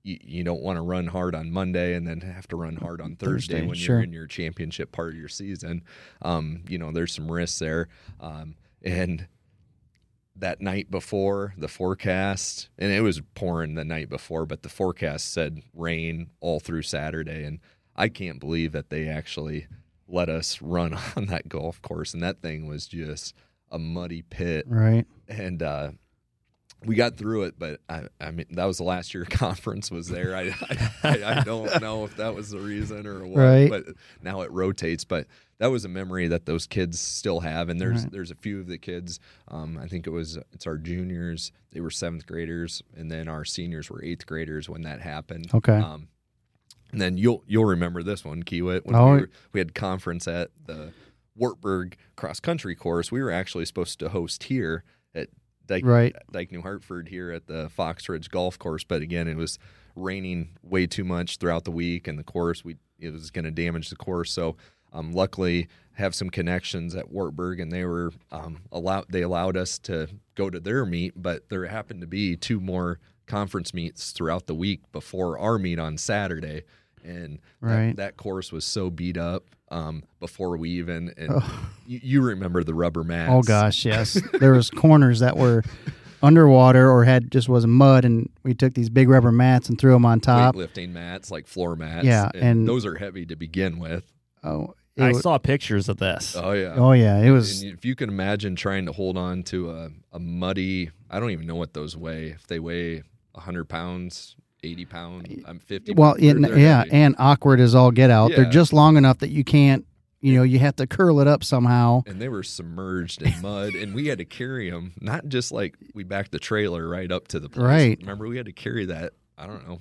Speaker 5: you, you don't want to run hard on Monday and then have to run hard on Thursday,
Speaker 1: Thursday,
Speaker 5: when
Speaker 1: sure.
Speaker 5: you're in your championship part of your season. Um, you know, there's some risks there. Um, and that night before the forecast, and it was pouring the night before, but the forecast said rain all through Saturday. And I can't believe that they actually let us run on that golf course. And that thing was just a muddy pit
Speaker 1: right.
Speaker 5: and uh, we got through it. But I, I mean, that was the last year conference was there. I, I, I don't know if that was the reason or what.
Speaker 1: Right.
Speaker 5: But now it rotates. But that was a memory that those kids still have. And there's
Speaker 1: Right.
Speaker 5: there's a few of the kids. Um, I think it was it's our juniors. They were seventh graders, and then our seniors were eighth graders when that happened.
Speaker 1: Okay.
Speaker 5: Um, and then you'll you'll remember this one, Kiewit. When
Speaker 1: Oh.
Speaker 5: we, were, we had conference at the Wartburg cross country course, we were actually supposed to host here at Dike,
Speaker 1: Right.
Speaker 5: Dike New Hartford here at the Fox Ridge Golf Course. But again, it was raining way too much throughout the week, and the course we it was going to damage the course. So um, luckily, have some connections at Wartburg, and they were um, allowed. They allowed us to go to their meet, but there happened to be two more conference meets throughout the week before our meet on Saturday, and that- that, course was so beat up um, before we even. And you, you remember the rubber mats?
Speaker 1: Oh gosh, yes. there was corners that were underwater or had just was mud, and we took these big rubber mats and threw them on top.
Speaker 5: weightlifting mats, like floor mats.
Speaker 1: Yeah, and-
Speaker 5: those are heavy to begin with.
Speaker 1: Oh, it
Speaker 2: I
Speaker 1: wa-
Speaker 2: saw pictures of this.
Speaker 5: Oh yeah.
Speaker 1: oh yeah, it was.
Speaker 5: And if you can imagine trying to hold on to a, a muddy, I don't even know what those weigh. If they weigh hundred pounds, eighty pounds, I'm fifty.
Speaker 1: Well, in, yeah,
Speaker 5: heavy.
Speaker 1: and awkward as all get out. They're just long enough that you can't. You know, you have to curl it up somehow.
Speaker 5: and they were submerged in mud, and we had to carry them. Not just like we backed the trailer right up to the place.
Speaker 1: Right.
Speaker 5: Remember, we had to carry that. I don't know,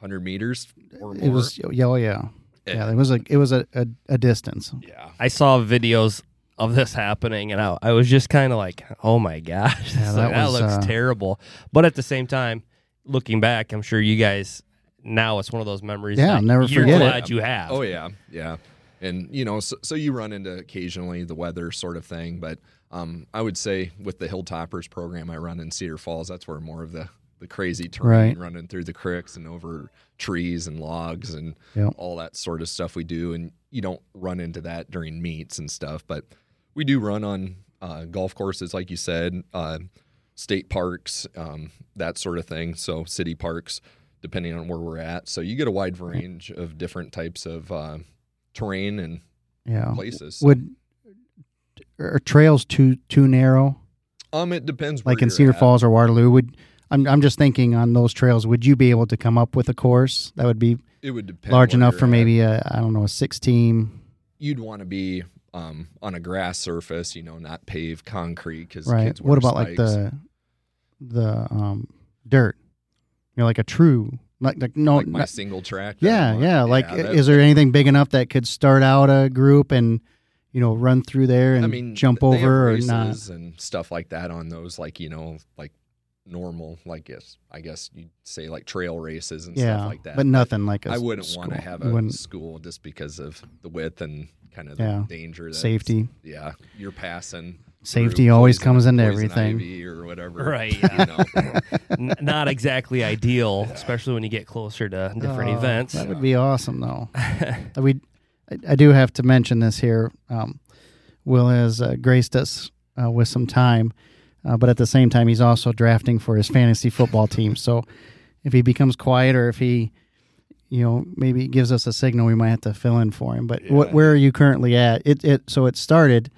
Speaker 5: hundred meters or more.
Speaker 1: It was. Oh yeah. Yeah,
Speaker 5: And-
Speaker 1: it was a. It was a, a, a distance.
Speaker 5: yeah.
Speaker 2: I saw videos of this happening, and I, I was just kind of like, "Oh my gosh,
Speaker 1: Yeah, that
Speaker 2: like, that, looks
Speaker 1: uh,
Speaker 2: terrible." But at the same time, looking back, I'm sure you guys now it's one of those memories.
Speaker 1: Yeah,
Speaker 2: that
Speaker 1: I'll never
Speaker 2: you're
Speaker 1: forget it.
Speaker 2: glad you have.
Speaker 5: Oh yeah, yeah, and you know, so, so you run into occasionally the weather sort of thing, but um, I would say with the Hilltoppers program I run in Cedar Falls, that's where more of the the crazy terrain
Speaker 1: Right.
Speaker 5: running through the creeks and over trees and logs and
Speaker 1: Yep.
Speaker 5: all that sort of stuff we do, and you don't run into that during meets and stuff, but we do run on uh, golf courses, like you said, uh, state parks, um, that sort of thing. So city parks, depending on where we're at. So you get a wide range of different types of uh, terrain and
Speaker 1: Yeah.
Speaker 5: places.
Speaker 1: Would are trails too too narrow?
Speaker 5: um, it depends. Where
Speaker 1: like in Cedar
Speaker 5: at.
Speaker 1: Falls or Waterloo. Would I'm I'm just thinking on those trails. Would you be able to come up with a course that would be
Speaker 5: it would depend.
Speaker 1: large enough for
Speaker 5: at.
Speaker 1: maybe a I don't know a six team?
Speaker 5: You'd want to be um, on a grass surface, you know, not paved concrete because
Speaker 1: Right. What about like the the um dirt? You know, like a true like like no.
Speaker 5: like my
Speaker 1: not-
Speaker 5: single track?
Speaker 1: yeah, yeah. Like,
Speaker 5: that-
Speaker 1: is there anything big enough that could start out a group and you know run through there and
Speaker 5: I mean,
Speaker 1: jump over or not?
Speaker 5: and stuff like that on those, like you know, like normal, like yes, I guess you'd say like trail races and
Speaker 1: Yeah,
Speaker 5: stuff like that.
Speaker 1: but nothing like a
Speaker 5: I wouldn't want to have a school just because of the width and kind of
Speaker 1: Yeah.
Speaker 5: the danger, that
Speaker 1: safety.
Speaker 5: Yeah, you're passing.
Speaker 1: Safety
Speaker 5: through
Speaker 1: always
Speaker 5: poison-
Speaker 1: comes into everything.
Speaker 5: ivy or whatever,
Speaker 2: Right,
Speaker 5: You know?
Speaker 2: N- not exactly ideal, especially when you get closer to different
Speaker 1: Oh,
Speaker 2: events.
Speaker 1: That would be awesome, though. we, I, I do have to mention this here. Um, Will has uh, graced us uh, with some time. uh, but at the same time, he's also drafting for his fantasy football team. So if he becomes quiet or if he, you know, maybe gives us a signal, we might have to fill in for him. But what,
Speaker 5: Yeah.
Speaker 1: where are you currently at? It it so it started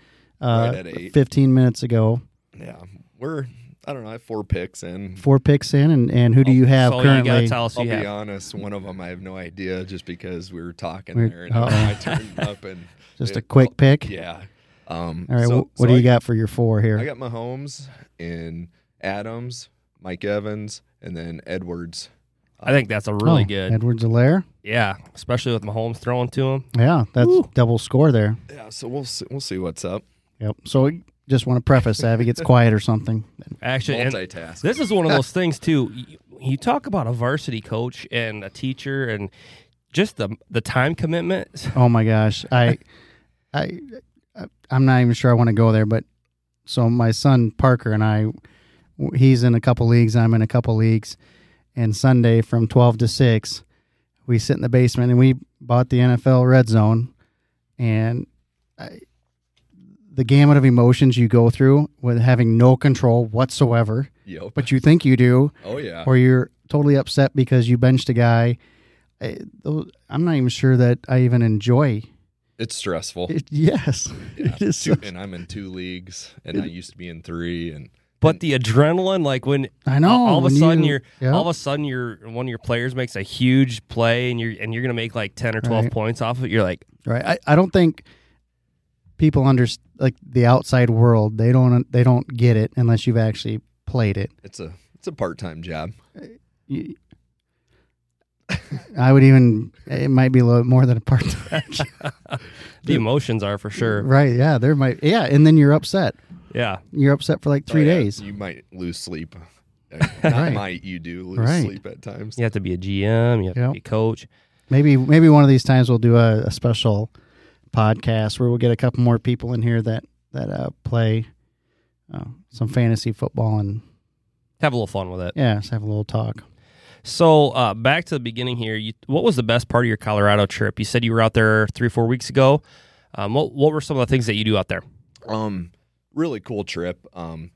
Speaker 1: uh,
Speaker 5: Right
Speaker 1: 15 minutes ago.
Speaker 5: Yeah, we're I don't know. I have four picks in.
Speaker 1: Four picks in, and, and who do you have
Speaker 2: so
Speaker 1: currently?
Speaker 2: gotta tell us
Speaker 5: I'll
Speaker 2: who
Speaker 5: be
Speaker 2: you have.
Speaker 5: honest. One of them I have no idea, just because we were talking
Speaker 1: We're-
Speaker 5: there, and
Speaker 1: uh-oh.
Speaker 5: I turned up and
Speaker 1: Just a
Speaker 5: it-
Speaker 1: quick pick.
Speaker 5: Yeah. Um,
Speaker 1: All right,
Speaker 5: so-
Speaker 1: wh- what
Speaker 5: so
Speaker 1: do you
Speaker 5: I-
Speaker 1: got for your four here?
Speaker 5: I got Mahomes and Adams, Mike Evans, and then Edwards.
Speaker 2: I think that's a really
Speaker 1: Oh,
Speaker 2: good.
Speaker 1: Edwards-Helaire.
Speaker 2: Yeah, especially with Mahomes throwing to him.
Speaker 1: Yeah, that's
Speaker 2: Woo.
Speaker 1: double score there.
Speaker 5: Yeah, so we'll see, we'll see what's up.
Speaker 1: Yep. So we just want to preface that if he gets quiet or something.
Speaker 2: Actually,
Speaker 5: Multitask.
Speaker 2: this is one of those things too. You, you talk about a varsity coach and a teacher, and just the the time commitment.
Speaker 1: Oh my gosh, I, I, I'm not even sure I want to go there. But so my son Parker and I, he's in a couple leagues. I'm in a couple leagues, and Sunday from twelve to six, we sit in the basement and we bought the NFL Red Zone, and I, the gamut of emotions you go through with having no control whatsoever,
Speaker 5: Yep.
Speaker 1: but you think you do,
Speaker 5: oh yeah.
Speaker 1: or you're totally upset because you benched a guy. I, I'm not even sure that I even enjoy
Speaker 5: It's stressful.
Speaker 1: it. Yes,
Speaker 5: Yeah.
Speaker 1: it is.
Speaker 5: Two, and I'm in two leagues, and I used to be in three. And
Speaker 2: But the adrenaline, like when
Speaker 1: I know.
Speaker 2: all, all of a sudden
Speaker 1: you-
Speaker 2: you're
Speaker 1: Yep.
Speaker 2: all of a sudden you're one of your players makes a huge play and you're and you're gonna make like ten or twelve
Speaker 1: Right.
Speaker 2: points off of it. You're like,
Speaker 1: right. I, I don't think people understand like the outside world. They don't they don't get it unless you've actually played it.
Speaker 5: it's a it's a part time job.
Speaker 1: You- I would even. It might be a little more than a part time. Job.
Speaker 2: The emotions are for sure.
Speaker 1: right? Yeah, there might. Yeah, and then you're upset.
Speaker 2: Yeah.
Speaker 1: You're upset for like three
Speaker 5: Oh, yeah,
Speaker 1: days.
Speaker 5: You might lose sleep. Not
Speaker 1: Right.
Speaker 5: might. You do lose
Speaker 1: Right.
Speaker 5: sleep at times.
Speaker 2: You have to be a GM. You have
Speaker 1: Yep.
Speaker 2: to be a coach.
Speaker 1: Maybe maybe one of these times we'll do a, a special podcast where we'll get a couple more people in here that that uh, play uh, some fantasy football and
Speaker 2: Have a little fun with it.
Speaker 1: yeah, just have a little talk.
Speaker 2: So uh, back to the beginning here. You, what was the best part of your Colorado trip? You said you were out there three or four weeks ago. Um, what what were some of the things that you do out there?
Speaker 5: Um, really cool trip. Um,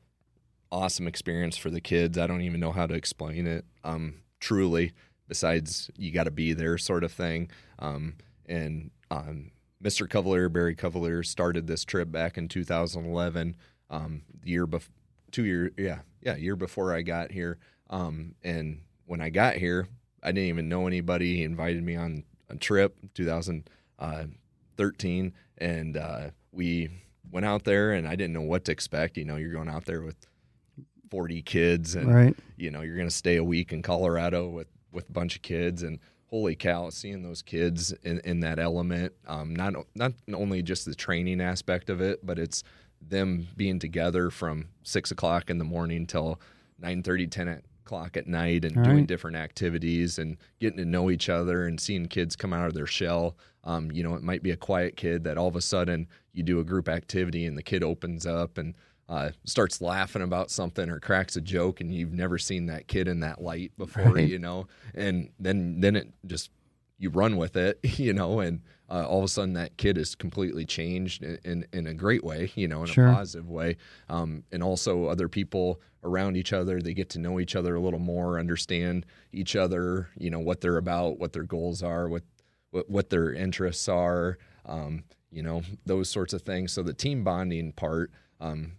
Speaker 5: awesome experience for the kids. I don't even know how to explain it. Um, truly, besides you got to be there, sort of thing. Um, and um, Mr. Cavalier, Barry Cavalier, started this trip back in 2011. Um, the year before, two year, yeah, yeah, year before I got here. Um, and when I got here, I didn't even know anybody. He invited me on a trip, 2013, and uh, we went out there, and I didn't know what to expect. You know, you're going out there with 40 kids, and
Speaker 1: Right?
Speaker 5: you know you're going to stay a week in Colorado with with a bunch of kids, and holy cow, seeing those kids in, in that element, um, not not only just the training aspect of it, but it's them being together from six o'clock in the morning till 9 10 o'clock at night and
Speaker 1: All
Speaker 5: doing
Speaker 1: right.
Speaker 5: different activities and getting to know each other and seeing kids come out of their shell um, you know it might be a quiet kid that all of a sudden you do a group activity and the kid opens up and uh, starts laughing about something or cracks a joke and you've never seen that kid in that light before
Speaker 1: Right.
Speaker 5: you know and then then it just you run with it you know and uh, all of a sudden that kid is completely changed in, in, in a great way you know in
Speaker 1: Sure.
Speaker 5: a positive way um, and also other people around each other they get to know each other a little more understand each other you know what they're about what their goals are what what, what their interests are um, you know those sorts of things so the team bonding part um,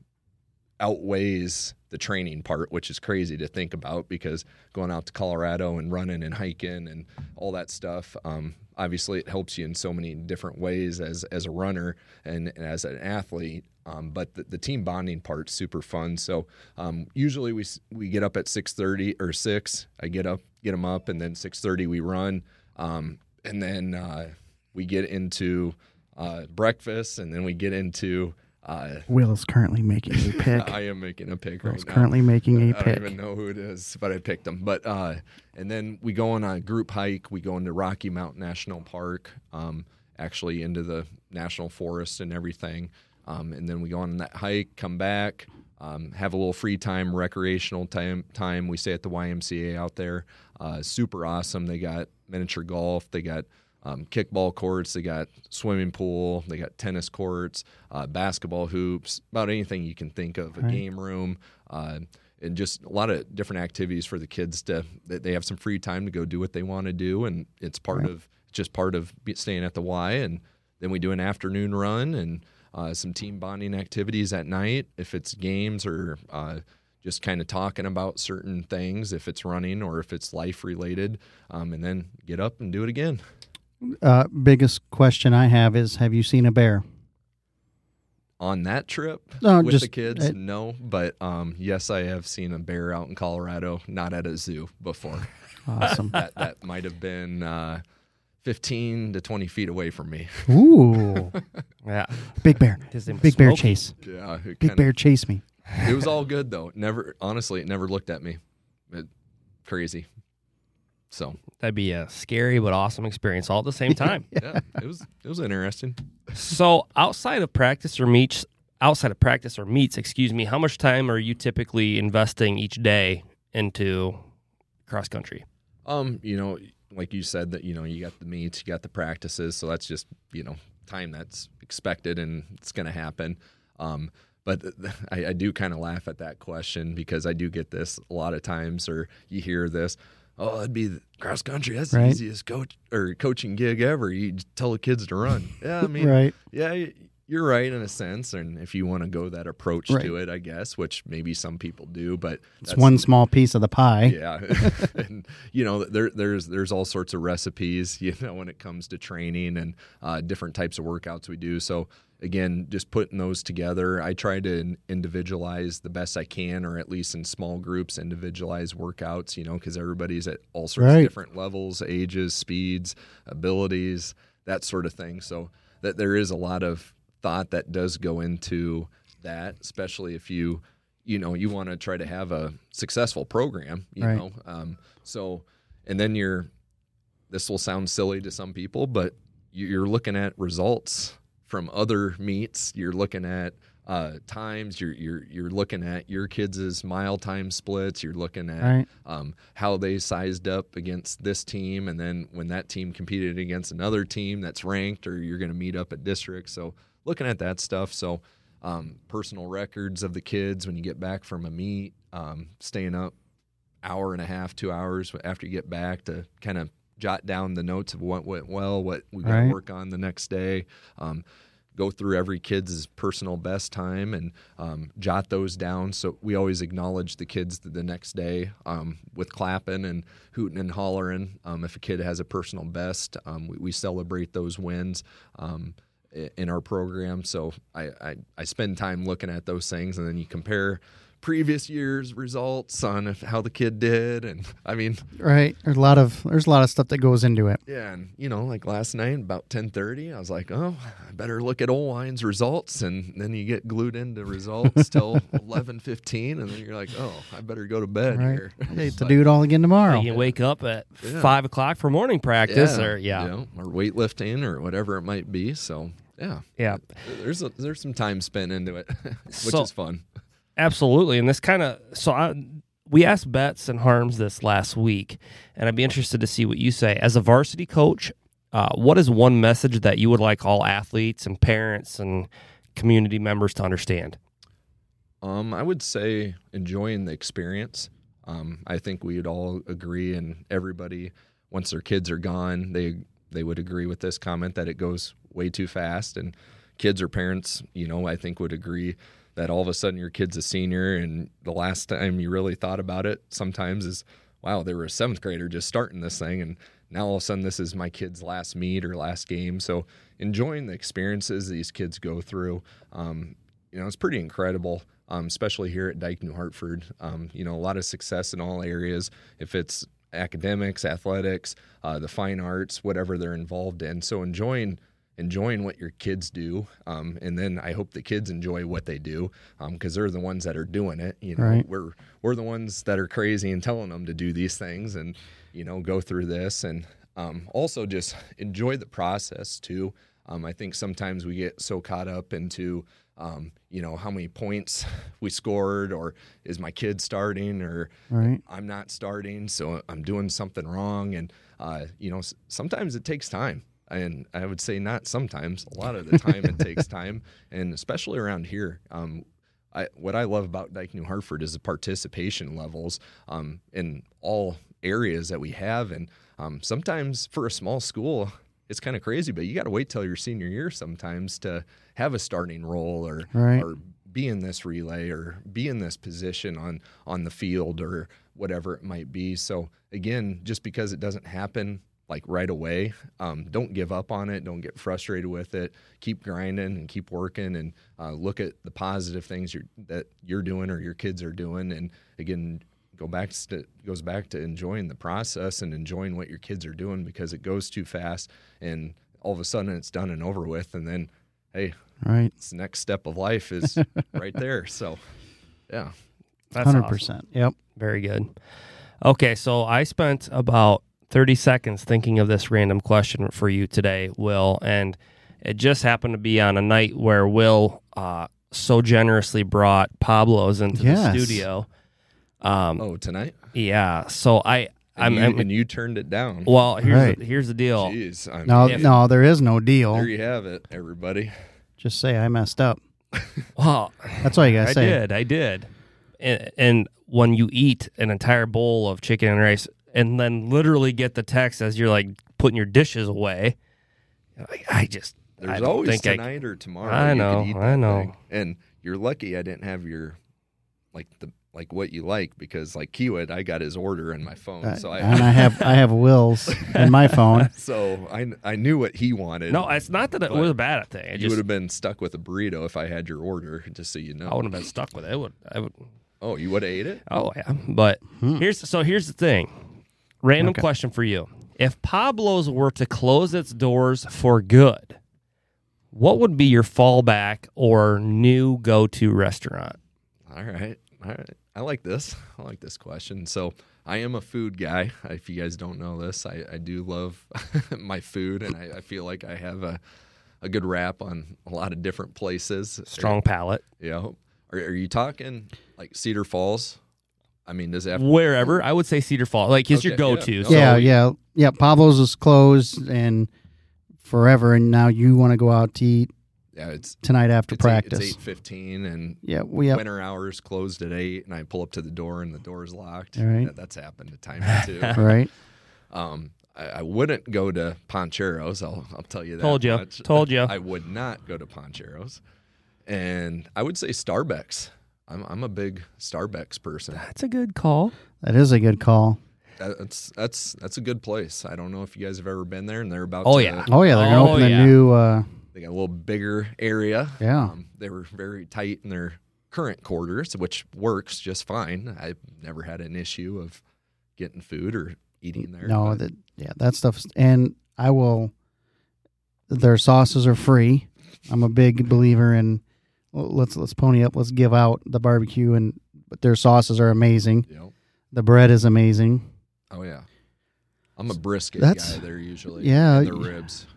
Speaker 5: outweighs the training part, which is crazy to think about because going out to Colorado and running and hiking and all that stuff, um, obviously it helps you in so many different ways as as a runner and, and as an athlete. Um, but the, the team bonding part's super fun. So um, usually we we get up at six thirty or six. I get up, get them up, and then six thirty we run, um, and then uh, we get into uh, breakfast, and then we get into uh,
Speaker 1: Will is currently making a pick.
Speaker 5: I am making a pick
Speaker 1: Will's
Speaker 5: right now.
Speaker 1: currently making a
Speaker 5: I
Speaker 1: pick.
Speaker 5: I don't even know who it is, but I picked him. But uh, and then we go on a group hike. We go into Rocky Mountain National Park, um, actually into the national forest and everything. Um, and then we go on that hike, come back, um, have a little free time, recreational time. Time we stay at the YMCA out there. Uh, super awesome. They got miniature golf. They got um, kickball courts, they got swimming pool, they got tennis courts, uh, basketball hoops, about anything you can think of, a
Speaker 1: Right.
Speaker 5: game room, uh, and just a lot of different activities for the kids to they have some free time to go do what they want to do, and it's part
Speaker 1: Right.
Speaker 5: of just part of staying at the Y, and then we do an afternoon run and uh, some team bonding activities at night if it's games or uh, just kind of talking about certain things if it's running or if it's life related, um, and then get up and do it again.
Speaker 1: Uh, biggest question I have is: Have you seen a bear?
Speaker 5: on that trip
Speaker 1: No,
Speaker 5: with the kids
Speaker 1: uh,
Speaker 5: no but um, yes i have seen a bear out in colorado not at a zoo before.
Speaker 1: Awesome.
Speaker 5: that that might have been uh, 15 to 20 feet away from me.
Speaker 1: Ooh,
Speaker 2: Yeah.
Speaker 1: big bear, big
Speaker 2: was
Speaker 1: bear chase,
Speaker 5: yeah
Speaker 1: big
Speaker 5: kinda-
Speaker 1: bear chase me.
Speaker 5: it was all good though. Never honestly it never looked at me. It, crazy so
Speaker 2: That'd be a scary but awesome experience all at the same time.
Speaker 5: yeah it was it was interesting
Speaker 2: so outside of practice or meets, outside of practice or meets, excuse me, how much time are you typically investing each day into cross country?
Speaker 5: Um, you know, like you said that you know you got the meets, you got the practices, so that's just you know time that's expected and it's going to happen. Um, but th- th- I, I do kind of laugh at that question because I do get this a lot of times, or you hear this. Oh, it'd be cross country. That's
Speaker 1: Right.
Speaker 5: the easiest coach or coaching gig ever. You tell the kids to run. Yeah, I mean,
Speaker 1: right.
Speaker 5: yeah, you're right in a sense, and if you want to go that approach
Speaker 1: Right.
Speaker 5: to it, I guess, which maybe some people do, but
Speaker 1: It's one small piece of the pie.
Speaker 5: yeah, and you know there there's there's all sorts of recipes you know when it comes to training and uh, different types of workouts we do. So again, just putting those together, I try to individualize the best I can, or at least in small groups, individualize workouts. You know, because everybody's at all sorts
Speaker 1: Right.
Speaker 5: of different levels, ages, speeds, abilities, that sort of thing. So that there is a lot of thought that does go into that, especially if you you know you want to try to have a successful program you
Speaker 1: Right.
Speaker 5: know um, so and then you're this will sound silly to some people but you're looking at results from other meets you're looking at uh, times you're you're you're looking at your kids' mile time splits you're looking at
Speaker 1: Right.
Speaker 5: um, how they sized up against this team and then when that team competed against another team that's ranked or you're going to meet up at district. so looking at that stuff so um, personal records of the kids when you get back from a meet um, staying up hour and a half two hours after you get back to kind of jot down the notes of what went well what we got to
Speaker 1: Right.
Speaker 5: work on the next day um, go through every kid's personal best time and um, jot those down. So we always acknowledge the kids the next day um, with clapping and hooting and hollering. Um, if a kid has a personal best, um, we, we celebrate those wins um, in our program. So I, I, I spend time looking at those things, and then you compare previous year's results on if, how the kid did, and I mean,
Speaker 1: Right. There's a lot of there's a lot of stuff that goes into it.
Speaker 5: yeah, and you know, like last night about ten thirty, I was like, oh, I better look at Old Wine's results, and then you get glued into results till eleven fifteen, and then you're like, oh, I better go to bed
Speaker 1: Right.
Speaker 5: here.
Speaker 1: I hate to
Speaker 5: But,
Speaker 1: do it all again tomorrow.
Speaker 2: You can wake up at
Speaker 5: Yeah.
Speaker 2: five o'clock for morning practice, or yeah,
Speaker 5: you know, or weightlifting or whatever it might be. So yeah,
Speaker 2: yeah,
Speaker 5: there's a, there's some time spent into it, which
Speaker 2: So-
Speaker 5: is fun.
Speaker 2: Absolutely. And this kind of so I, we asked Betts and Harms this last week, and I'd be interested to see what you say as a varsity coach. Uh, what is one message that you would like all athletes and parents and community members to understand?
Speaker 5: Um, I would say enjoying the experience. Um, I think we'd all agree, and everybody, once their kids are gone, they they would agree with this comment that it goes way too fast. And kids or parents, you know, I think would agree that all of a sudden your kid's a senior, and the last time you really thought about it, sometimes is, wow, they were a seventh grader just starting this thing, and now all of a sudden this is my kid's last meet or last game. So enjoying the experiences these kids go through. Um, you know, it's pretty incredible, um, especially here at Dike New Hartford. Um, you know, a lot of success in all areas. If it's academics, athletics, uh, the fine arts, whatever they're involved in. So enjoying enjoying what your kids do, um, and then I hope the kids enjoy what they do because they're the ones that are doing it. You know,
Speaker 1: Right.
Speaker 5: we're we're the ones that are crazy and telling them to do these things and you know go through this and um, also just enjoy the process too. Um, I think sometimes we get so caught up into um, you know, how many points we scored, or is my kid starting, or
Speaker 1: Right.
Speaker 5: I'm not starting, so I'm doing something wrong. And, uh, you know, sometimes it takes time. And I would say not sometimes, a lot of the time it takes time. And especially around here, um, I, what I love about Dike New Hartford is the participation levels um, in all areas that we have. And um, sometimes for a small school, it's kind of crazy, but you got to wait till your senior year sometimes to have a starting role or,
Speaker 1: Right.
Speaker 5: or be in this relay or be in this position on on the field or whatever it might be. So again, just because it doesn't happen like right away, um, don't give up on it. Don't get frustrated with it. Keep grinding and keep working and uh, look at the positive things you're, that you're doing or your kids are doing. And again, go back to goes back to enjoying the process and enjoying what your kids are doing because it goes too fast and all of a sudden it's done and over with. And then, hey,
Speaker 1: Right.
Speaker 5: it's the next step of life is right there. So, yeah.
Speaker 2: That's
Speaker 1: Hundred
Speaker 2: awesome.
Speaker 1: percent. Yep.
Speaker 2: Very good. Okay, so I spent about 30 seconds thinking of this random question for you today, Will, and it just happened to be on a night where Will uh, so generously brought Pablo's into
Speaker 1: Yes.
Speaker 2: the studio. Um,
Speaker 5: Oh, tonight?
Speaker 2: yeah, so I,
Speaker 5: And,
Speaker 2: I'm,
Speaker 5: you,
Speaker 2: I'm
Speaker 5: and you turned it down.
Speaker 2: well. Here's
Speaker 1: Right.
Speaker 2: the, here's the deal.
Speaker 5: Jeez. I mean,
Speaker 1: No,
Speaker 2: if-
Speaker 1: no, there is no deal.
Speaker 5: There you have it, everybody.
Speaker 1: Just say I messed up.
Speaker 2: Well,
Speaker 1: That's all you gotta
Speaker 2: I
Speaker 1: say.
Speaker 2: did, I did, and, and when you eat an entire bowl of chicken and rice, and then literally get the text as you're like putting your dishes away, I, I just I
Speaker 5: There's
Speaker 2: don't
Speaker 5: always
Speaker 2: think I-
Speaker 5: tonight or tomorrow.
Speaker 2: I
Speaker 5: you
Speaker 2: know,
Speaker 5: eat
Speaker 2: I know.
Speaker 5: thing. And you're lucky I didn't have your, like, the like what you like because like Kiewit, I got his order in my phone,
Speaker 1: Uh,
Speaker 5: so
Speaker 1: and
Speaker 5: I
Speaker 1: I have I have Will's in my phone.
Speaker 5: so I I knew what he wanted.
Speaker 2: No, it's not that it was a bad thing. It
Speaker 5: you
Speaker 2: just
Speaker 5: would have been stuck with a burrito if I had your order, just so you know.
Speaker 2: I would have been stuck with it. it would, I would,
Speaker 5: Oh, you would have ate it?
Speaker 2: oh yeah, but here's so here's the thing. Random
Speaker 1: Okay.
Speaker 2: question for you: If Pablo's were to close its doors for good, what would be your fallback or new go-to restaurant?
Speaker 5: All right. All right. I like this. I like this question. So I am a food guy. If you guys don't know this, I, I do love my food and I, I feel like I have a, a good rap on a lot of different places.
Speaker 2: Strong palate.
Speaker 5: Yeah. Are, are you talking like Cedar Falls? I mean, does it
Speaker 2: Wherever I would say Cedar Falls, like is your
Speaker 5: Okay, yeah.
Speaker 2: go-to.
Speaker 5: No.
Speaker 2: So
Speaker 1: yeah, yeah, yeah. Pablo's is closed and forever, and now you want to go out to eat
Speaker 5: yeah, it's
Speaker 1: tonight after
Speaker 5: it's eight,
Speaker 1: practice.
Speaker 5: it's eight fifteen and
Speaker 1: yeah, we have.
Speaker 5: winter hours closed at eight and I pull up to the door and the door's locked.
Speaker 1: All right.
Speaker 5: That, that's happened a time or two.
Speaker 1: Right.
Speaker 5: Um, I, I wouldn't go to Pancheros. I'll, I'll tell you that.
Speaker 2: Told ya.
Speaker 5: much.
Speaker 2: Told ya.
Speaker 5: I would not go to Pancheros, and I would say Starbucks. I'm I'm a big Starbucks person.
Speaker 2: that's a good call.
Speaker 1: That is a good call.
Speaker 5: That's that's that's a good place. I don't know if you guys have ever been there, and they're about.
Speaker 2: Oh,
Speaker 5: to-
Speaker 2: yeah.
Speaker 1: Oh yeah, they're gonna
Speaker 2: Oh,
Speaker 1: open a
Speaker 2: yeah.
Speaker 1: new. uh
Speaker 5: They got a little bigger area.
Speaker 1: Yeah.
Speaker 5: Um, they were very tight in their current quarters, which works just fine. I've never had an issue of getting food or eating there.
Speaker 1: No, that yeah, that stuff's and I will. Their sauces are free. I'm a big believer in. Well, Let's let's pony up. Let's give out the barbecue and but their sauces are amazing.
Speaker 5: Yep.
Speaker 1: The bread is amazing.
Speaker 5: Oh yeah, I'm a brisket
Speaker 1: That's-
Speaker 5: guy there usually.
Speaker 1: yeah,
Speaker 5: the ribs.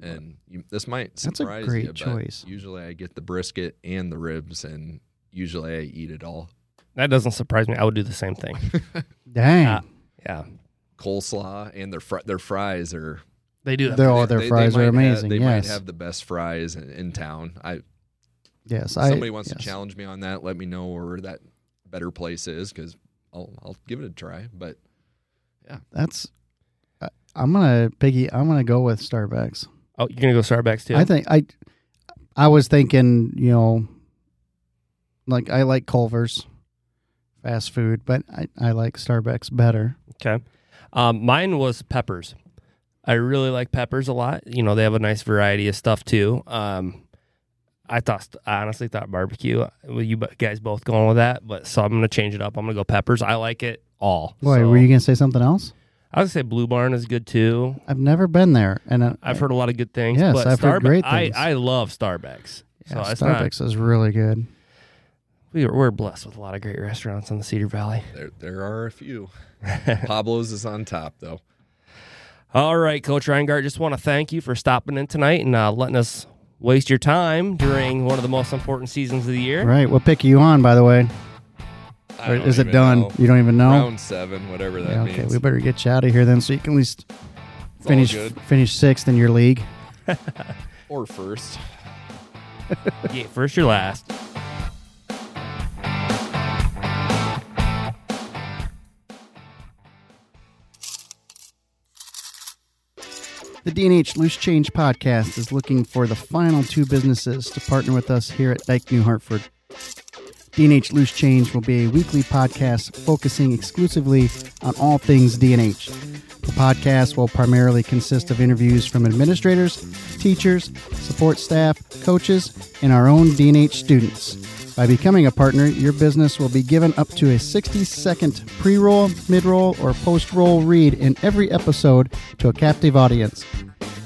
Speaker 5: And you, this might
Speaker 1: That's a great
Speaker 5: you,
Speaker 1: choice.
Speaker 5: usually I get the brisket and the ribs, and usually I eat it all.
Speaker 2: That doesn't surprise me. I would do the same thing.
Speaker 1: Dang,
Speaker 2: Uh, yeah,
Speaker 5: Coleslaw and their fr- their fries are.
Speaker 2: they do. That.
Speaker 1: Their- oh, their
Speaker 5: they- they
Speaker 1: fries are
Speaker 5: might have-
Speaker 1: amazing,
Speaker 5: they
Speaker 1: yes.
Speaker 5: might have the best fries in, in town. I
Speaker 1: yes. I,
Speaker 5: somebody wants
Speaker 1: yes.
Speaker 5: to challenge me on that. Let me know where that better place is because I'll I'll give it a try. But yeah,
Speaker 1: That's. I- I'm gonna piggy. I'm gonna go with Starbucks.
Speaker 2: Oh, you're gonna go Starbucks too?
Speaker 1: I think I. I was thinking, you know, like I like Culver's fast food, but I, I like Starbucks better.
Speaker 2: Okay. Um, mine was peppers. I really like peppers a lot. You know, they have a nice variety of stuff too. Um, I thought, I honestly thought barbecue. Well, you guys both going with that, but so I'm gonna change it up. I'm gonna go peppers. I like it all.
Speaker 1: Boy,
Speaker 2: So,
Speaker 1: were you gonna say something else?
Speaker 2: I would say Blue Barn is good too.
Speaker 1: I've never been there, and uh,
Speaker 2: I've heard a lot of good things.
Speaker 1: Yes,
Speaker 2: but
Speaker 1: I've heard great
Speaker 2: I,
Speaker 1: things.
Speaker 2: I love Starbucks.
Speaker 1: yeah,
Speaker 2: so it's not.
Speaker 1: Starbucks is really good.
Speaker 2: We, we're blessed with a lot of great restaurants in the Cedar Valley.
Speaker 5: there there are a few. Pablo's is on top though.
Speaker 2: All right, Coach Reingart, just want to thank you for stopping in tonight and uh, letting us waste your time during one of the most important seasons of the year.
Speaker 1: Right. What pick are you on, by the way?
Speaker 5: I
Speaker 1: Or
Speaker 5: don't
Speaker 1: is it
Speaker 5: even
Speaker 1: done?
Speaker 5: know.
Speaker 1: You don't even know?
Speaker 5: Round seven, whatever that
Speaker 1: Yeah, okay,
Speaker 5: means.
Speaker 1: we better get you out of here then, so you can at least
Speaker 5: It's all
Speaker 1: finish
Speaker 5: good.
Speaker 1: finish sixth in your league.
Speaker 5: or first.
Speaker 2: Yeah, first or last.
Speaker 1: The D&H Loose Change podcast is looking for the final two businesses to partner with us here at Dike New Hartford. D&H Loose Change will be a weekly podcast focusing exclusively on all things D&H. The podcast will primarily consist of interviews from administrators, teachers, support staff, coaches, and our own D&H students. By becoming a partner, your business will be given up to a 60 second pre roll, mid roll, or post roll read in every episode to a captive audience.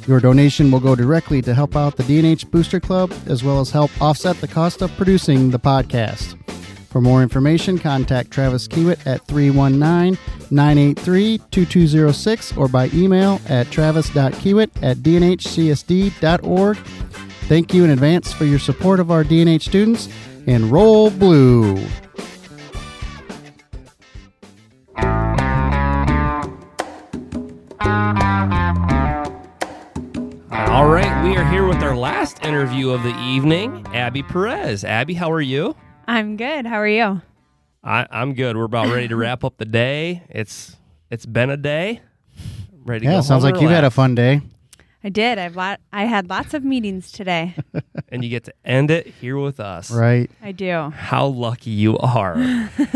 Speaker 1: Your donation will go directly to help out the DNH Booster Club as well as help offset the cost of producing the podcast. For more information, contact Travis Kiewit at 319 983 2206 or by email at travis.kiewit at dnhcsd.org. Thank you in advance for your support of our DNH students and roll blue.
Speaker 2: All right, we are here with our last interview of the evening, Abby Perez. Abby, how are you?
Speaker 6: I'm good. How are you?
Speaker 2: I, I'm good. We're about ready to wrap up the day. It's it's been a day. Ready to
Speaker 1: Yeah,
Speaker 2: go
Speaker 1: sounds like
Speaker 2: and
Speaker 1: you've had a fun day.
Speaker 6: I did. I've lot. I had lots of meetings today.
Speaker 2: and you get to end it here with us.
Speaker 1: Right.
Speaker 6: I do.
Speaker 2: How lucky you are.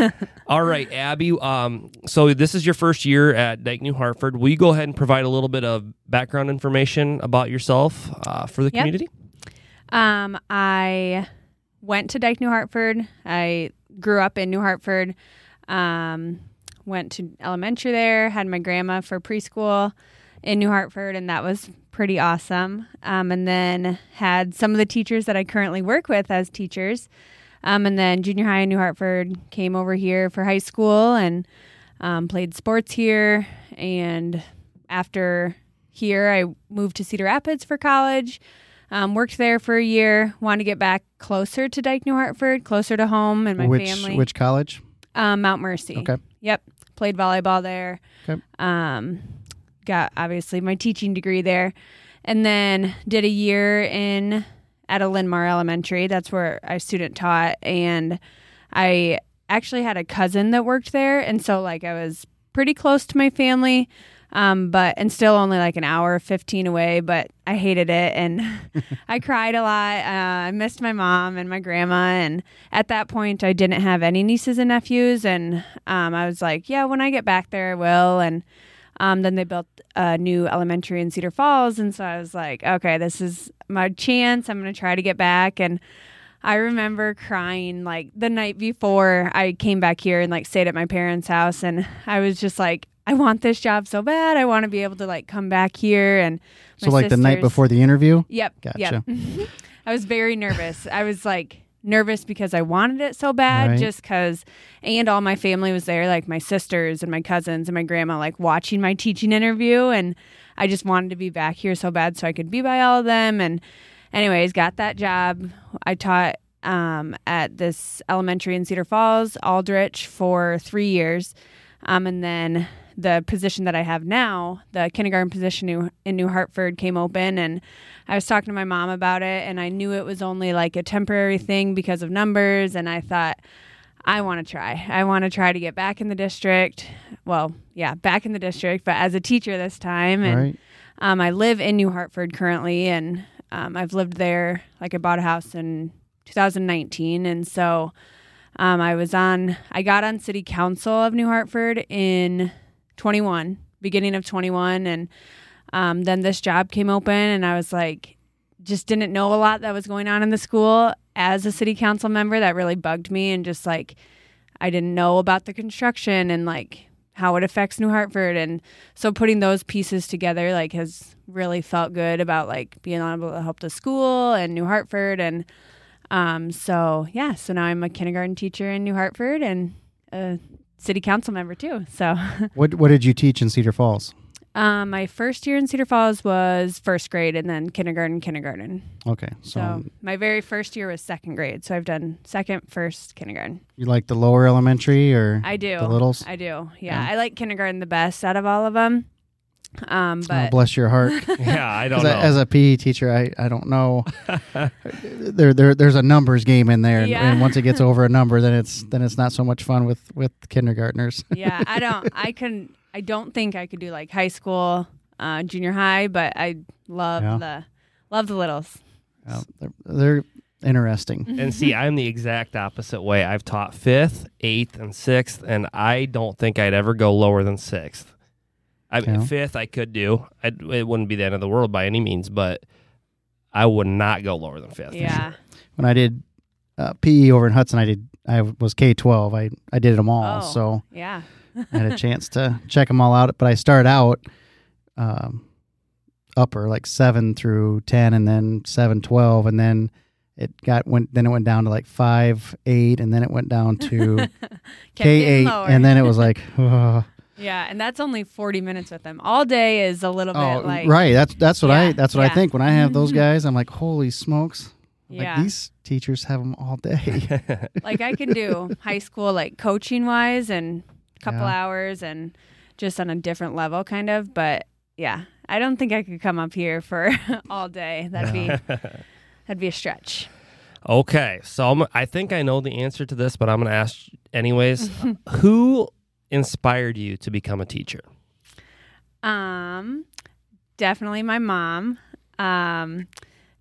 Speaker 2: All right, Abby. Um, so this is your first year at Dike New Hartford. Will you go ahead and provide a little bit of background information about yourself uh, for the
Speaker 6: Yep.
Speaker 2: community?
Speaker 6: Um, I went to Dike New Hartford. I grew up in New Hartford. Um, went to elementary there. Had my grandma for preschool in New Hartford, and that was pretty awesome. Um, and then had some of the teachers that I currently work with as teachers. Um, and then junior high in New Hartford came over here for high school and um, played sports here. And after here, I moved to Cedar Rapids for college. Um, worked there for a year. Wanted to get back closer to Dike New Hartford, closer to home and my
Speaker 1: which
Speaker 6: family.
Speaker 1: which college?
Speaker 6: Um, Mount Mercy.
Speaker 1: Okay.
Speaker 6: Yep. Played volleyball there.
Speaker 1: Okay.
Speaker 6: Um, got obviously my teaching degree there, and then did a year in at a Linn-Mar Elementary. That's where I student taught, and I actually had a cousin that worked there, and so like I was pretty close to my family. Um, but and still only like an hour, fifteen away. But I hated it, and I cried a lot. Uh, I missed my mom and my grandma, and at that point, I didn't have any nieces and nephews, and um, I was like, yeah, when I get back there, I will. And um, then they built a new elementary in Cedar Falls, and so I was like, okay, this is my chance. I'm gonna try to get back, and I remember crying like the night before I came back here and like stayed at my parents' house, and I was just like, I want this job so bad. I want to be able to like come back here and.
Speaker 1: So like the night before the interview?
Speaker 6: Yep.
Speaker 1: Gotcha.
Speaker 6: Yep. I was very nervous. I was like nervous because I wanted it so bad,
Speaker 1: Right.
Speaker 6: just because, and all my family was there, like my sisters and my cousins and my grandma, like watching my teaching interview. And I just wanted to be back here so bad so I could be by all of them. And, anyways, got that job. I taught um, at this elementary in Cedar Falls, Aldrich, for three years. Um, and then the position that I have now, the kindergarten position in New Hartford, came open, and I was talking to my mom about it, and I knew it was only like a temporary thing because of numbers, and I thought. I want to try. I want to try to get back in the district. Well, yeah, back in the district, but as a teacher this time. And
Speaker 1: Right.
Speaker 6: um, I live in New Hartford currently, and um, I've lived there. Like I bought a house in 2019, and so um, I was on. I got on City Council of New Hartford in 21, beginning of 21, and um, then this job came open, and I was like, just didn't know a lot that was going on in the school as a city council member. That really bugged me, and just like I didn't know about the construction and like how it affects New Hartford, and so putting those pieces together like has really felt good about like being able to help the school and New Hartford, and um, so yeah, so now I'm a kindergarten teacher in New Hartford and a city council member too. So
Speaker 1: What what did you teach in Cedar Falls?
Speaker 6: Um, my first year in Cedar Falls was first grade, and then kindergarten, kindergarten.
Speaker 1: Okay, so,
Speaker 6: So my very first year was second grade. So I've done second, first, kindergarten.
Speaker 1: you like the lower elementary or
Speaker 6: I do.
Speaker 1: the littles?
Speaker 6: I do. Yeah,
Speaker 1: Yeah.
Speaker 6: I like kindergarten the best out of all of them. Um,
Speaker 1: oh, bless your heart.
Speaker 2: Yeah, I don't
Speaker 1: 'Cause
Speaker 2: know.
Speaker 1: I- as a PE teacher, I, I don't know. there, there there's a numbers game in there, and,
Speaker 6: Yeah.
Speaker 1: and once it gets over a number, then it's then it's not so much fun with with kindergartners.
Speaker 6: yeah, I don't. I couldn't. I don't think I could do like high school, uh, junior high, but I love
Speaker 1: Yeah.
Speaker 6: the love the littles.
Speaker 1: Uh, they're, they're interesting.
Speaker 2: and see, I'm the exact opposite way. I've taught fifth, eighth, and sixth, and I don't think I'd ever go lower than sixth. I
Speaker 1: Yeah.
Speaker 2: fifth I could do. I'd, it wouldn't be the end of the world by any means, but I would not go lower than fifth.
Speaker 6: Yeah.
Speaker 2: sure.
Speaker 1: When I did uh, PE over in Hudson, I did I was K twelve. I I did them all,
Speaker 6: Oh.
Speaker 1: so
Speaker 6: Yeah.
Speaker 1: I had a chance to check them all out. But I started out um, upper like seven through ten, and then seven twelve, and then it got went then it went down to like five eight, and then it went down to K eight, and then it was like. ugh.
Speaker 6: Yeah, and that's only forty minutes with them. All day is a little
Speaker 1: Oh,
Speaker 6: bit like
Speaker 1: right. That's that's what I that's what I think when I have those guys. I'm like, holy smokes!
Speaker 6: Yeah.
Speaker 1: Like these teachers have them all day.
Speaker 6: like I can do high school like coaching wise and a couple
Speaker 1: Yeah.
Speaker 6: hours and just on a different level kind of, but yeah, I don't think I could come up here for all day. That'd be that'd be a stretch.
Speaker 2: Okay, so I'm, I think I know the answer to this, but I'm going to ask anyways. Who inspired you to become a teacher?
Speaker 6: Um, definitely my mom. Um,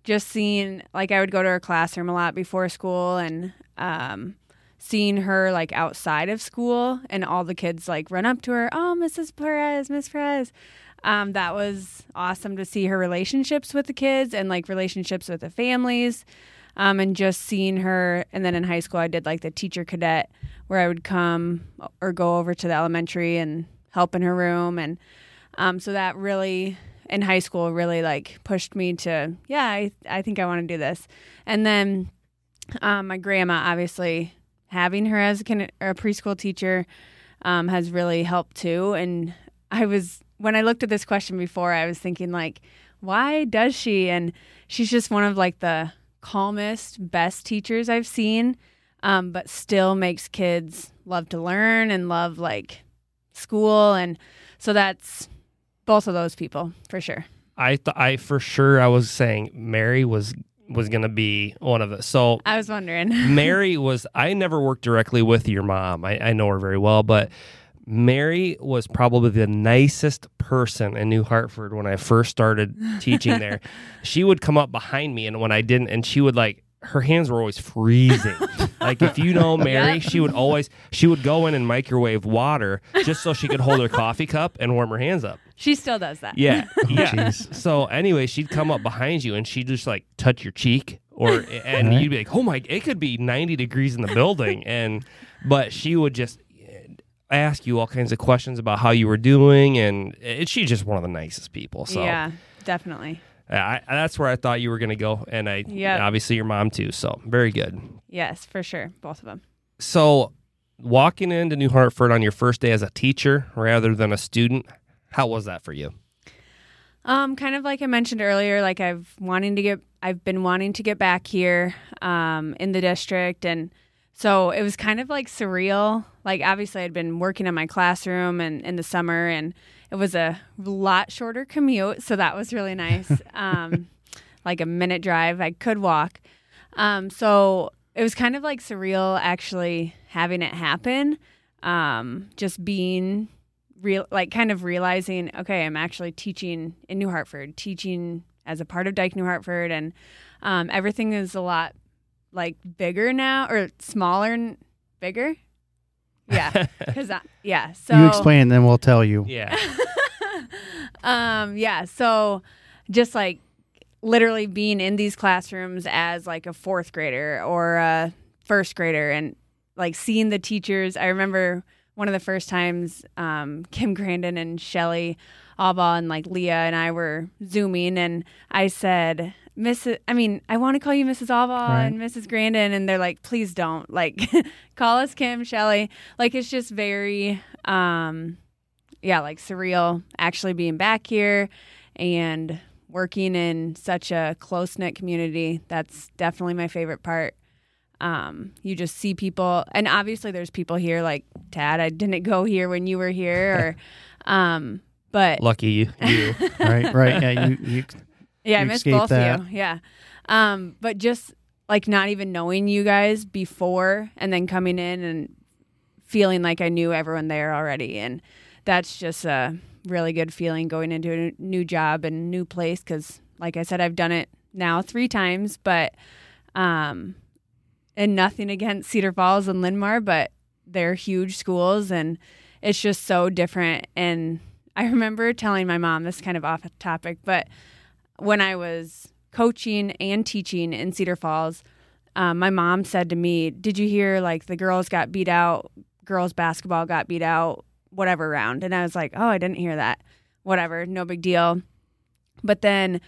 Speaker 6: just seeing like I would go to her classroom a lot before school and um seeing her like outside of school and all the kids like run up to her, oh Mrs. Perez, Miss Perez. Um, that was awesome to see her relationships with the kids and like relationships with the families. Um, and just seeing her and then in high school I did like the teacher cadet where I would come or go over to the elementary and help in her room. And um, so that really in high school really like pushed me to yeah I, I think I want to do this. And then um, my grandma obviously having her as a, kin- a preschool teacher um, has really helped too. And I was when I looked at this question before I was thinking like why does she? And she's just one of like the calmest best teachers I've seen um, but still makes kids love to learn and love like school and so that's both of those people for sure.
Speaker 2: I th- I for sure I was saying Mary was was going to be one of it. So
Speaker 6: I was wondering.
Speaker 2: Mary was I never worked directly with your mom. I, I know her very well, but Mary was probably the nicest person in New Hartford when I first started teaching there. she would come up behind me and when I didn't and she would like her hands were always freezing. like if you know Mary,
Speaker 6: Yep.
Speaker 2: she would always she would go in and microwave water just so she could hold her coffee cup and warm her hands up.
Speaker 6: she still does that.
Speaker 2: Yeah, yeah.
Speaker 1: jeez.
Speaker 2: So anyway, she'd come up behind you and she'd just like touch your cheek, or and
Speaker 1: Right.
Speaker 2: you'd be like, "Oh my!" It could be ninety degrees in the building, and but she would just eh, ask you all kinds of questions about how you were doing, and it, she's just one of the nicest people. So
Speaker 6: Yeah, definitely.
Speaker 2: I, that's where I thought you were going to go, and I
Speaker 6: Yep.
Speaker 2: obviously your mom too. So very good.
Speaker 6: Yes, for sure. Both of them.
Speaker 2: So walking into New Hartford on your first day as a teacher rather than a student, how was that for you?
Speaker 6: Um, kind of like I mentioned earlier, like I've wanting to get, I've been wanting to get back here, um, in the district, and so it was kind of like surreal. Like obviously, I'd been working in my classroom and in the summer, and it was a lot shorter commute, so that was really nice. um, like a minute drive, I could walk. Um, so it was kind of like surreal actually having it happen. Um, just being real like kind of realizing okay i'm actually teaching in new hartford teaching as a part of dike new hartford and um, everything is a lot like bigger now or smaller and bigger yeah because yeah so
Speaker 1: you explain, and then we'll tell you.
Speaker 2: Yeah.
Speaker 6: um yeah so just like literally being in these classrooms as like a fourth grader or a first grader and like seeing the teachers i remember one of the first times um, kim grandin and shelly alba and like leah and i were zooming and i said Mrs. I mean, I want to call you Mrs. Alva
Speaker 1: Right.
Speaker 6: and Mrs. Grandin, and they're like, please don't. Like, call us Kim, Shelly. Like, it's just very, um, yeah, like surreal actually being back here and working in such a close knit community. That's definitely my favorite part. Um, you just see people, and obviously there's people here like Tad. I didn't go here when you were here, or, um, but
Speaker 2: Lucky you. you.
Speaker 1: right, right. Yeah, you, you
Speaker 6: yeah, I
Speaker 1: You
Speaker 6: miss both
Speaker 1: that.
Speaker 6: of you. Yeah. Um, but just like not even knowing you guys before and then coming in and feeling like I knew everyone there already. And that's just a really good feeling going into a new job and new place. Cause like I said, I've done it now three times, but, um, and nothing against Cedar Falls and Linn-Mar, but they're huge schools and it's just so different. And I remember telling my mom, this is kind of off topic, but when I was coaching and teaching in Cedar Falls, um, my mom said to me, "Did you hear like the girls got beat out? Girls basketball got beat out, whatever round?" And I was like, "Oh, I didn't hear that. Whatever, no big deal." But then,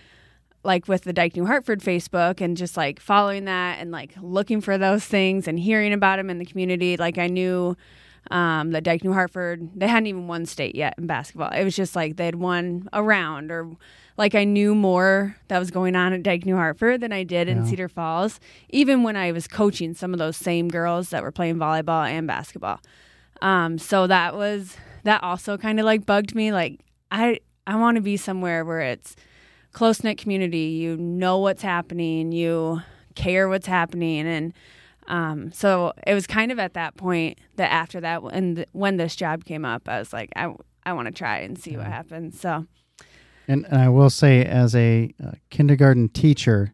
Speaker 6: like with the Dike New Hartford Facebook and just like following that and like looking for those things and hearing about them in the community, like I knew um, that Dike New Hartford they hadn't even won state yet in basketball. It was just like they'd won a round or like I knew more that was going on at Dike New Hartford than I did in Cedar Falls, even when I was coaching some of those same girls that were playing volleyball and basketball. Um, so that was that also kind of like bugged me. Like I I want to be somewhere where it's close knit community. You know what's happening. You care what's happening, and um, so it was kind of at that point that after that, when th- when this job came up, I was like, I I want to try and see what happens. So
Speaker 1: And, and I will say, as a uh, kindergarten teacher,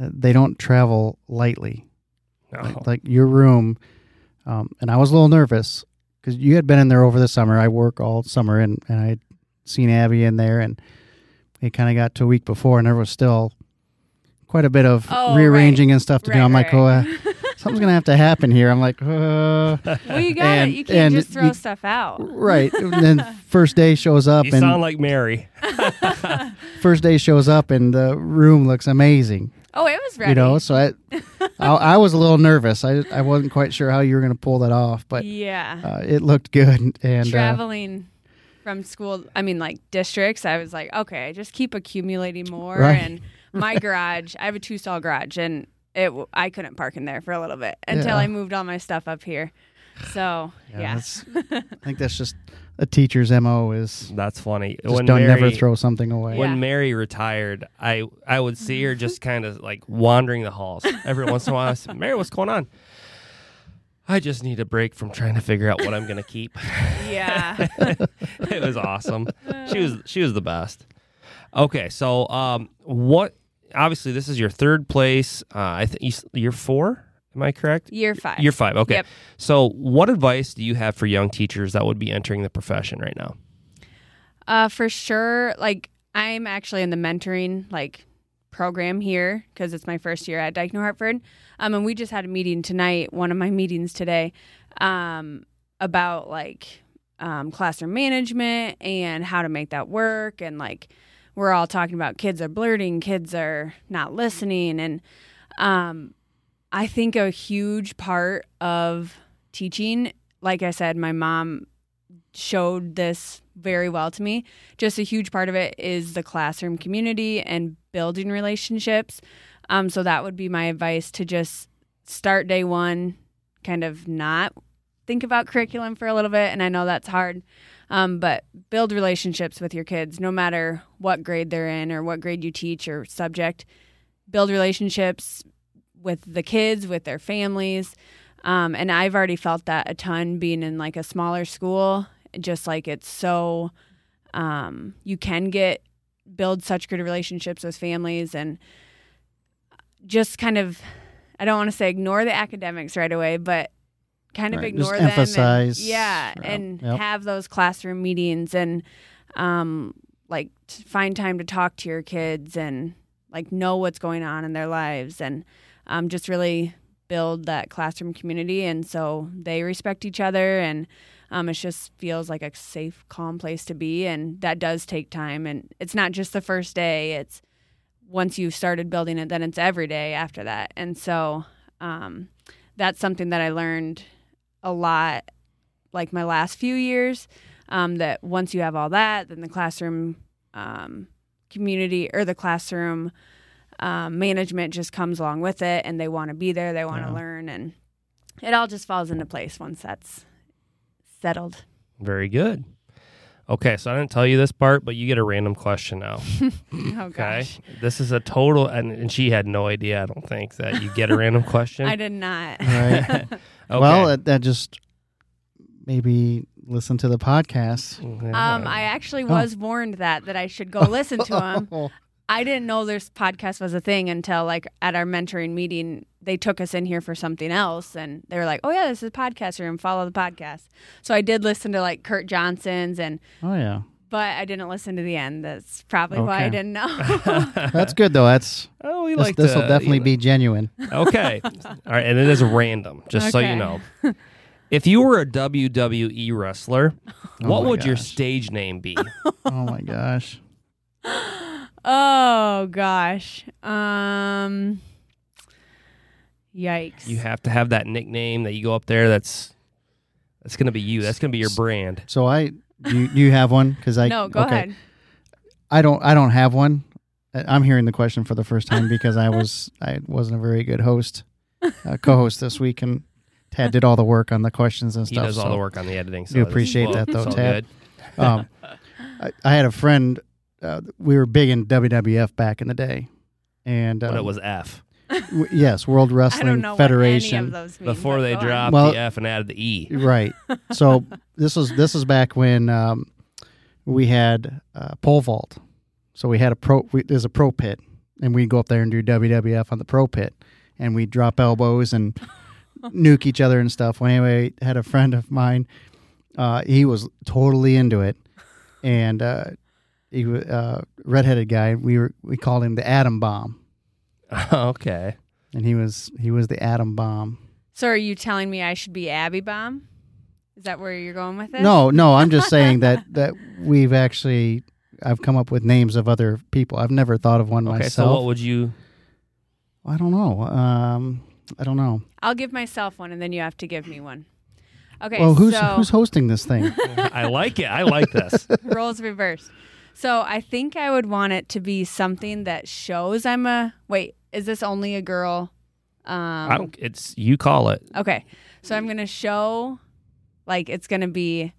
Speaker 1: uh, they don't travel lightly.
Speaker 2: No.
Speaker 1: Like, like your room, um, and I was a little nervous because you had been in there over the summer. I work all summer, and, and I had seen Abby in there, and it kind of got to a week before, and there was still quite a bit of
Speaker 6: Oh,
Speaker 1: rearranging and stuff to do.
Speaker 6: Right,
Speaker 1: I'm like, oh, uh, something's gonna have to happen here. I'm like, uh,
Speaker 6: well, you got
Speaker 1: And-
Speaker 6: it. You can't just throw
Speaker 1: you-
Speaker 6: stuff out.
Speaker 1: right. and then first day shows up,
Speaker 2: you
Speaker 1: and
Speaker 2: sound like Mary.
Speaker 1: first day shows up, and the room looks amazing.
Speaker 6: Oh, it was ready.
Speaker 1: You know, so I, I, I was a little nervous. I, I wasn't quite sure how you were going to pull that off, but
Speaker 6: yeah.
Speaker 1: uh, it looked good. And uh,
Speaker 6: Traveling from school, I mean, like districts, I was like, okay, just keep accumulating more.
Speaker 1: Right.
Speaker 6: And my garage, I have a two stall garage, and it I couldn't park in there for a little bit until
Speaker 1: Yeah.
Speaker 6: I moved all my stuff up here. So
Speaker 1: yeah,
Speaker 6: yeah,
Speaker 1: I think that's just a teacher's mo is
Speaker 2: That's funny.
Speaker 1: just don't never throw something away.
Speaker 6: Yeah.
Speaker 2: When Mary retired, I I would see her just kind of like wandering the halls every once in a while. I said, "Mary, what's going on?" I just need a break from trying to figure out what I'm gonna keep.
Speaker 6: yeah.
Speaker 2: it was awesome. She was she was the best. Okay, so um, what? Obviously, this is your third place. Uh, I think you're four. Am I correct?
Speaker 6: Year five.
Speaker 2: You're five. Okay.
Speaker 6: Yep.
Speaker 2: So, what advice do you have for young teachers that would be entering the profession right now?
Speaker 6: Uh, for sure. Like I'm actually in the mentoring like program here because it's my first year at Dike New Hartford. Um, and we just had a meeting tonight. One of my meetings today, um, about like um, classroom management and how to make that work. And like we're all talking about kids are blurting, kids are not listening, and um, I think a huge part of teaching, like I said, my mom showed this very well to me. Just a huge part of it is the classroom community and building relationships. Um, so that would be my advice to just start day one, kind of not think about curriculum for a little bit. And I know that's hard, um, but build relationships with your kids, no matter what grade they're in or what grade you teach or subject. Build relationships with the kids, with their families. Um, and I've already felt that a ton being in like a smaller school, just like it's so, um, you can get, build such good relationships with families and just kind of, I don't want to say ignore the academics right away, but kind of
Speaker 1: Right,
Speaker 6: ignore
Speaker 1: just
Speaker 6: them.
Speaker 1: emphasize.
Speaker 6: And, yeah. And
Speaker 1: yep.
Speaker 6: have those classroom meetings and, um, like find time to talk to your kids and like know what's going on in their lives and um, just really build that classroom community and so they respect each other and um, it just feels like a safe calm place to be and that does take time and it's not just the first day it's once you've started building it then it's every day after that and so um, that's something that i learned a lot like my last few years Um, that once you have all that, then the classroom um, community or the classroom um, management just comes along with it, and they want to be there, they want to
Speaker 1: Yeah.
Speaker 6: learn, and it all just falls into place once that's settled.
Speaker 2: Very good. Okay, so I didn't tell you this part, but you get a random question now.
Speaker 6: Oh
Speaker 2: Okay.
Speaker 6: gosh,
Speaker 2: This is a total, and, and she had no idea, I don't think, that you get a random question.
Speaker 6: I did not.
Speaker 1: Right.
Speaker 2: Okay.
Speaker 1: Well, that, that just maybe listen to the podcast.
Speaker 6: Um, I actually
Speaker 1: Oh.
Speaker 6: was warned that that I should go listen to him. I didn't know this podcast was a thing until like at our mentoring meeting, they took us in here for something else, and they were like, "Oh yeah, this is a podcast room. Follow the podcast." So I did listen to like Kurt Johnson's, and
Speaker 1: Oh yeah,
Speaker 6: but I didn't listen to the end. That's probably why I didn't know.
Speaker 1: that's good though. That's
Speaker 2: oh, we
Speaker 1: this,
Speaker 2: like
Speaker 1: this will definitely
Speaker 2: you-
Speaker 1: be genuine.
Speaker 2: Okay. All right, and it is random, just so you know. If you were a WWE wrestler, what
Speaker 1: my
Speaker 2: would your stage name be?
Speaker 1: Oh my gosh.
Speaker 6: oh gosh, um, yikes!
Speaker 2: You have to have that nickname that you go up there. That's that's gonna be you. That's gonna be your brand.
Speaker 1: So I do you, do you have one? Because I
Speaker 6: no, go
Speaker 1: okay.
Speaker 6: ahead.
Speaker 1: I don't. I don't have one. I- I'm hearing the question for the first time because I was I wasn't a very good host, uh, co-host this week, and Tad did all the work on the questions and stuff.
Speaker 2: He
Speaker 1: stuff.
Speaker 2: does all the work on the editing. So
Speaker 1: We appreciate
Speaker 2: well,
Speaker 1: that, though,
Speaker 2: it's all
Speaker 1: Tad.
Speaker 2: good.
Speaker 1: Um, I, I had a friend. Uh, we were big in WWF back in the day, and
Speaker 2: But
Speaker 1: um,
Speaker 2: it was F
Speaker 1: w- yes, World
Speaker 6: I don't
Speaker 1: Wrestling
Speaker 6: know
Speaker 1: Federation.
Speaker 6: what any of those mean,
Speaker 2: before they dropped
Speaker 1: Well-
Speaker 2: the F and added the E.
Speaker 1: Right. So this was this was back when um, we had uh, pole vault. So we had a pro. We, there's a pro pit, and we would go up there and do WWF on the pro pit, and we would drop elbows and nuke each other and stuff. Well, anyway, had a friend of mine. Uh, he was totally into it, and uh, he was uh, redheaded guy. We were we called him the Atom Bomb,
Speaker 2: okay.
Speaker 1: and he was he was the Atom Bomb.
Speaker 6: So are you telling me I should be Abby Bomb? Is that where you're going with it?
Speaker 1: No, no, I'm just saying that that we've actually I've come up with names of other people. I've never thought of one
Speaker 2: Okay.
Speaker 1: myself.
Speaker 2: So what would you?
Speaker 1: I don't know. Um, I don't know.
Speaker 6: I'll give myself one, and then you have to give me one. Okay.
Speaker 1: well, who's
Speaker 6: so
Speaker 1: who's hosting this thing?
Speaker 2: I like it. I like this.
Speaker 6: roles reversed. So I think I would want it to be something that shows I'm a. Wait, is this only a girl? Um,
Speaker 2: I don't. It's you call it.
Speaker 6: Okay. So I'm going to show like it's going to be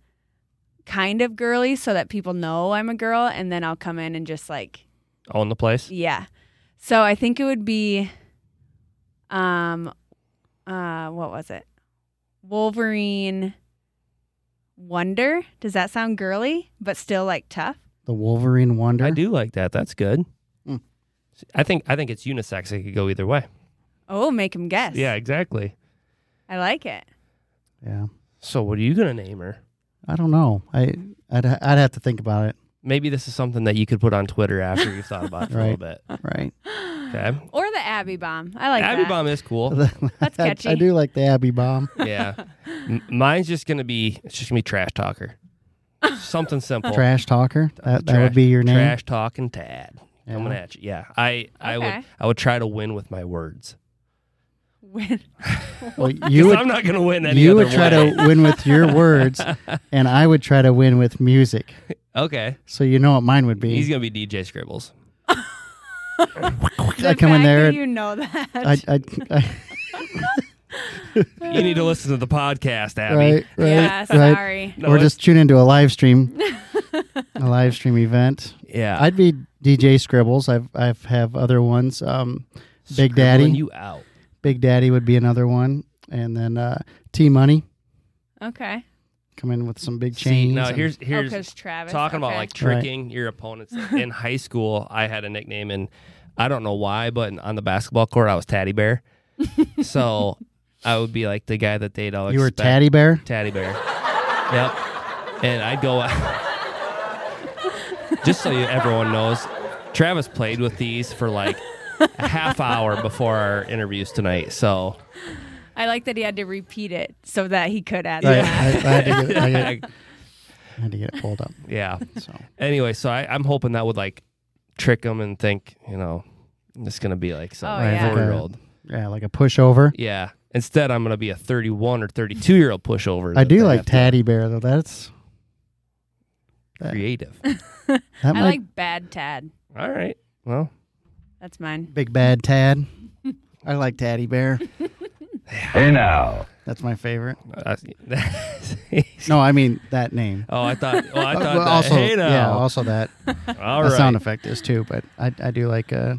Speaker 6: kind of girly so that people know I'm a girl and then I'll come in and just like
Speaker 2: Own the place.
Speaker 6: yeah. So I think it would be um uh what was it? Wolverine Wonder. Does that sound girly but still like tough?
Speaker 1: the Wolverine Wonder.
Speaker 2: I do like that. That's good. I think I think it's unisex. It could go either way.
Speaker 6: Oh, make him guess.
Speaker 2: Yeah, exactly.
Speaker 6: I like it.
Speaker 1: Yeah.
Speaker 2: So what are you gonna name her?
Speaker 1: I don't know. I I'd I'd have to think about it.
Speaker 2: Maybe this is something that you could put on Twitter after you've thought about it for a little bit.
Speaker 1: Right.
Speaker 2: Okay.
Speaker 6: Or the Abby bomb. I like
Speaker 2: Abby
Speaker 6: that.
Speaker 2: Bomb is cool.
Speaker 6: That's
Speaker 1: I-
Speaker 6: catchy.
Speaker 1: I, do like the Abby Bomb.
Speaker 2: yeah. M- mine's just gonna be. It's just gonna be trash talker. Something simple.
Speaker 1: Trash talker. That that
Speaker 2: Trash-
Speaker 1: would be your name.
Speaker 2: Trash talking Tad.
Speaker 1: Yeah.
Speaker 2: Coming at you. Yeah. I I
Speaker 6: Okay.
Speaker 2: would I would try to win with my words.
Speaker 6: Win.
Speaker 1: Well, you
Speaker 2: 'Cause
Speaker 1: would
Speaker 2: I'm not gonna win any
Speaker 1: you
Speaker 2: other
Speaker 1: would try
Speaker 2: way.
Speaker 1: to win with your words, and I would try to win with music.
Speaker 2: Okay.
Speaker 1: So you know what mine would be.
Speaker 2: He's gonna be DJ Scribbles.
Speaker 1: I come in there.
Speaker 6: you know that.
Speaker 1: I, I, I,
Speaker 2: You need to listen to the podcast, Abby.
Speaker 1: right, right,
Speaker 6: yeah,
Speaker 1: right.
Speaker 6: sorry.
Speaker 2: No,
Speaker 1: or just tune into a live stream, a live stream event.
Speaker 2: Yeah.
Speaker 1: I'd be DJ Scribbles. I've I've have other ones. Um, Big
Speaker 2: Scribbling
Speaker 1: Daddy.
Speaker 2: you out.
Speaker 1: Big Daddy would be another one, and then uh, T Money
Speaker 6: Okay.
Speaker 1: come in with some big
Speaker 2: See,
Speaker 1: chains.
Speaker 2: now
Speaker 1: and-
Speaker 2: here's
Speaker 6: Oh,
Speaker 2: here's
Speaker 6: because Travis.
Speaker 2: talking about
Speaker 6: okay.
Speaker 2: like tricking your opponents. in high school, I had a nickname, and I don't know why, but on the basketball court, I was Taddy Bear. so I would be like the guy that they'd all
Speaker 1: you were
Speaker 2: expect-
Speaker 1: Taddy Bear.
Speaker 2: Taddy Bear. yep. And I'd go. Just so you, everyone knows, Travis played with these for like a half hour before our interviews tonight. So
Speaker 6: I like that he had to repeat it so that he could add
Speaker 1: I, I, I had to get it, I, get- I had to get it pulled up.
Speaker 2: yeah.
Speaker 1: So
Speaker 2: Anyway, so I, I'm hoping that would like trick him and think, you know, it's gonna be like some
Speaker 6: Oh, yeah.
Speaker 2: four year old.
Speaker 1: yeah, like a pushover.
Speaker 2: Yeah. Instead, I'm gonna be a 31 or 32 year old pushover.
Speaker 1: I do like
Speaker 2: have
Speaker 1: Taddy Bear though. That's That-
Speaker 2: Creative.
Speaker 1: That
Speaker 6: I
Speaker 1: might
Speaker 6: like Bad Tad.
Speaker 2: All right. Well,
Speaker 6: That's mine.
Speaker 1: big bad Tad. I like Taddy Bear.
Speaker 7: Hey now.
Speaker 1: That's my favorite.
Speaker 2: uh,
Speaker 1: No, I mean that name.
Speaker 2: oh, I thought. Oh, I
Speaker 1: Uh,
Speaker 2: thought
Speaker 1: but
Speaker 2: that.
Speaker 1: also,
Speaker 2: hey now.
Speaker 1: yeah, also that.
Speaker 2: All
Speaker 1: the
Speaker 2: right.
Speaker 1: sound effect is too, but I, I do like uh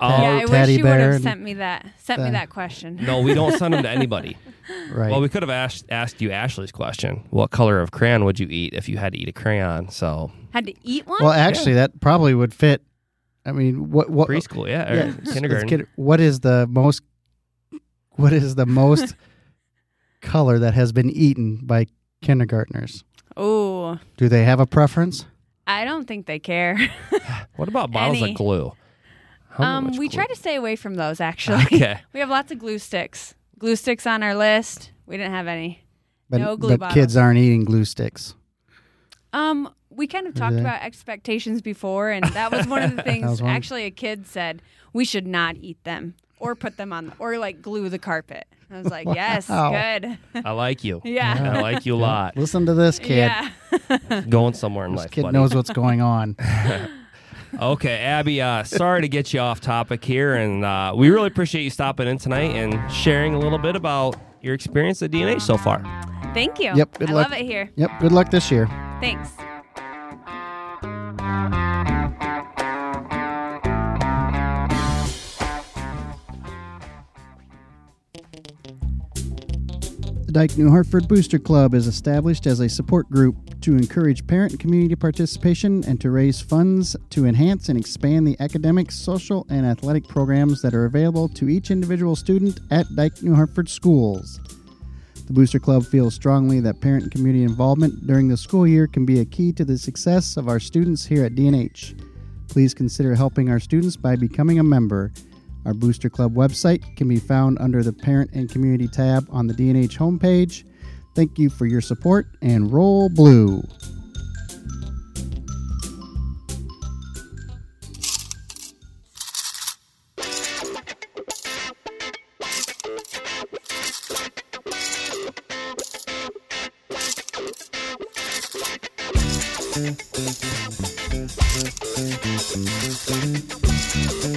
Speaker 2: All-
Speaker 6: yeah, I wish
Speaker 1: Teddy
Speaker 6: you would have sent me that. Sent me that question.
Speaker 2: no, we don't send them to anybody.
Speaker 1: right.
Speaker 2: Well, we could have asked asked you Ashley's question. What color of crayon would you eat if you had to eat a crayon? So
Speaker 6: Had to eat one.
Speaker 1: Well, actually, that probably would fit. I mean, what what
Speaker 2: preschool, yeah,
Speaker 1: yeah, let's- let's
Speaker 2: kindergarten.
Speaker 1: get- what is the most? What is the most color that has been eaten by kindergartners?
Speaker 6: oh,
Speaker 1: Do they have a preference?
Speaker 6: I don't think they care.
Speaker 2: What about bottles
Speaker 6: Any.
Speaker 2: of glue? How
Speaker 6: um,
Speaker 2: much
Speaker 6: we
Speaker 2: glue?
Speaker 6: try to stay away from those. Actually,
Speaker 2: Okay.
Speaker 6: we have lots of glue sticks. Glue sticks on our list. We didn't have any.
Speaker 1: But,
Speaker 6: No glue
Speaker 1: but kids aren't eating glue sticks.
Speaker 6: Um, we kind of talked
Speaker 1: they?
Speaker 6: about expectations before, and that was one of the things.
Speaker 1: one.
Speaker 6: Actually, a kid said we should not eat them or put them on, or like glue the carpet. I was like, yes, good.
Speaker 2: I like you.
Speaker 6: Yeah.
Speaker 2: I like you a lot.
Speaker 1: Listen to this kid.
Speaker 6: Yeah.
Speaker 2: Going somewhere in
Speaker 1: This
Speaker 2: life,
Speaker 1: kid
Speaker 2: buddy.
Speaker 1: knows what's going on.
Speaker 2: Okay, Abby. Uh, sorry to get you off topic here, and uh, we really appreciate you stopping in tonight and sharing a little bit about your experience at DNH so far.
Speaker 6: Thank you.
Speaker 1: Yep, good
Speaker 6: I
Speaker 1: luck.
Speaker 6: love it here.
Speaker 1: Yep. Good luck this year.
Speaker 6: Thanks.
Speaker 1: Dike New Hartford Booster Club is established as a support group to encourage parent and community participation and to raise funds to enhance and expand the academic, social, and athletic programs that are available to each individual student at Dike New Hartford schools. The Booster Club feels strongly that parent and community involvement during the school year can be a key to the success of our students here at DNH. Please consider helping our students by becoming a member. Our Booster Club website can be found under the Parent and Community tab on the DNH homepage. Thank you for your support and roll blue.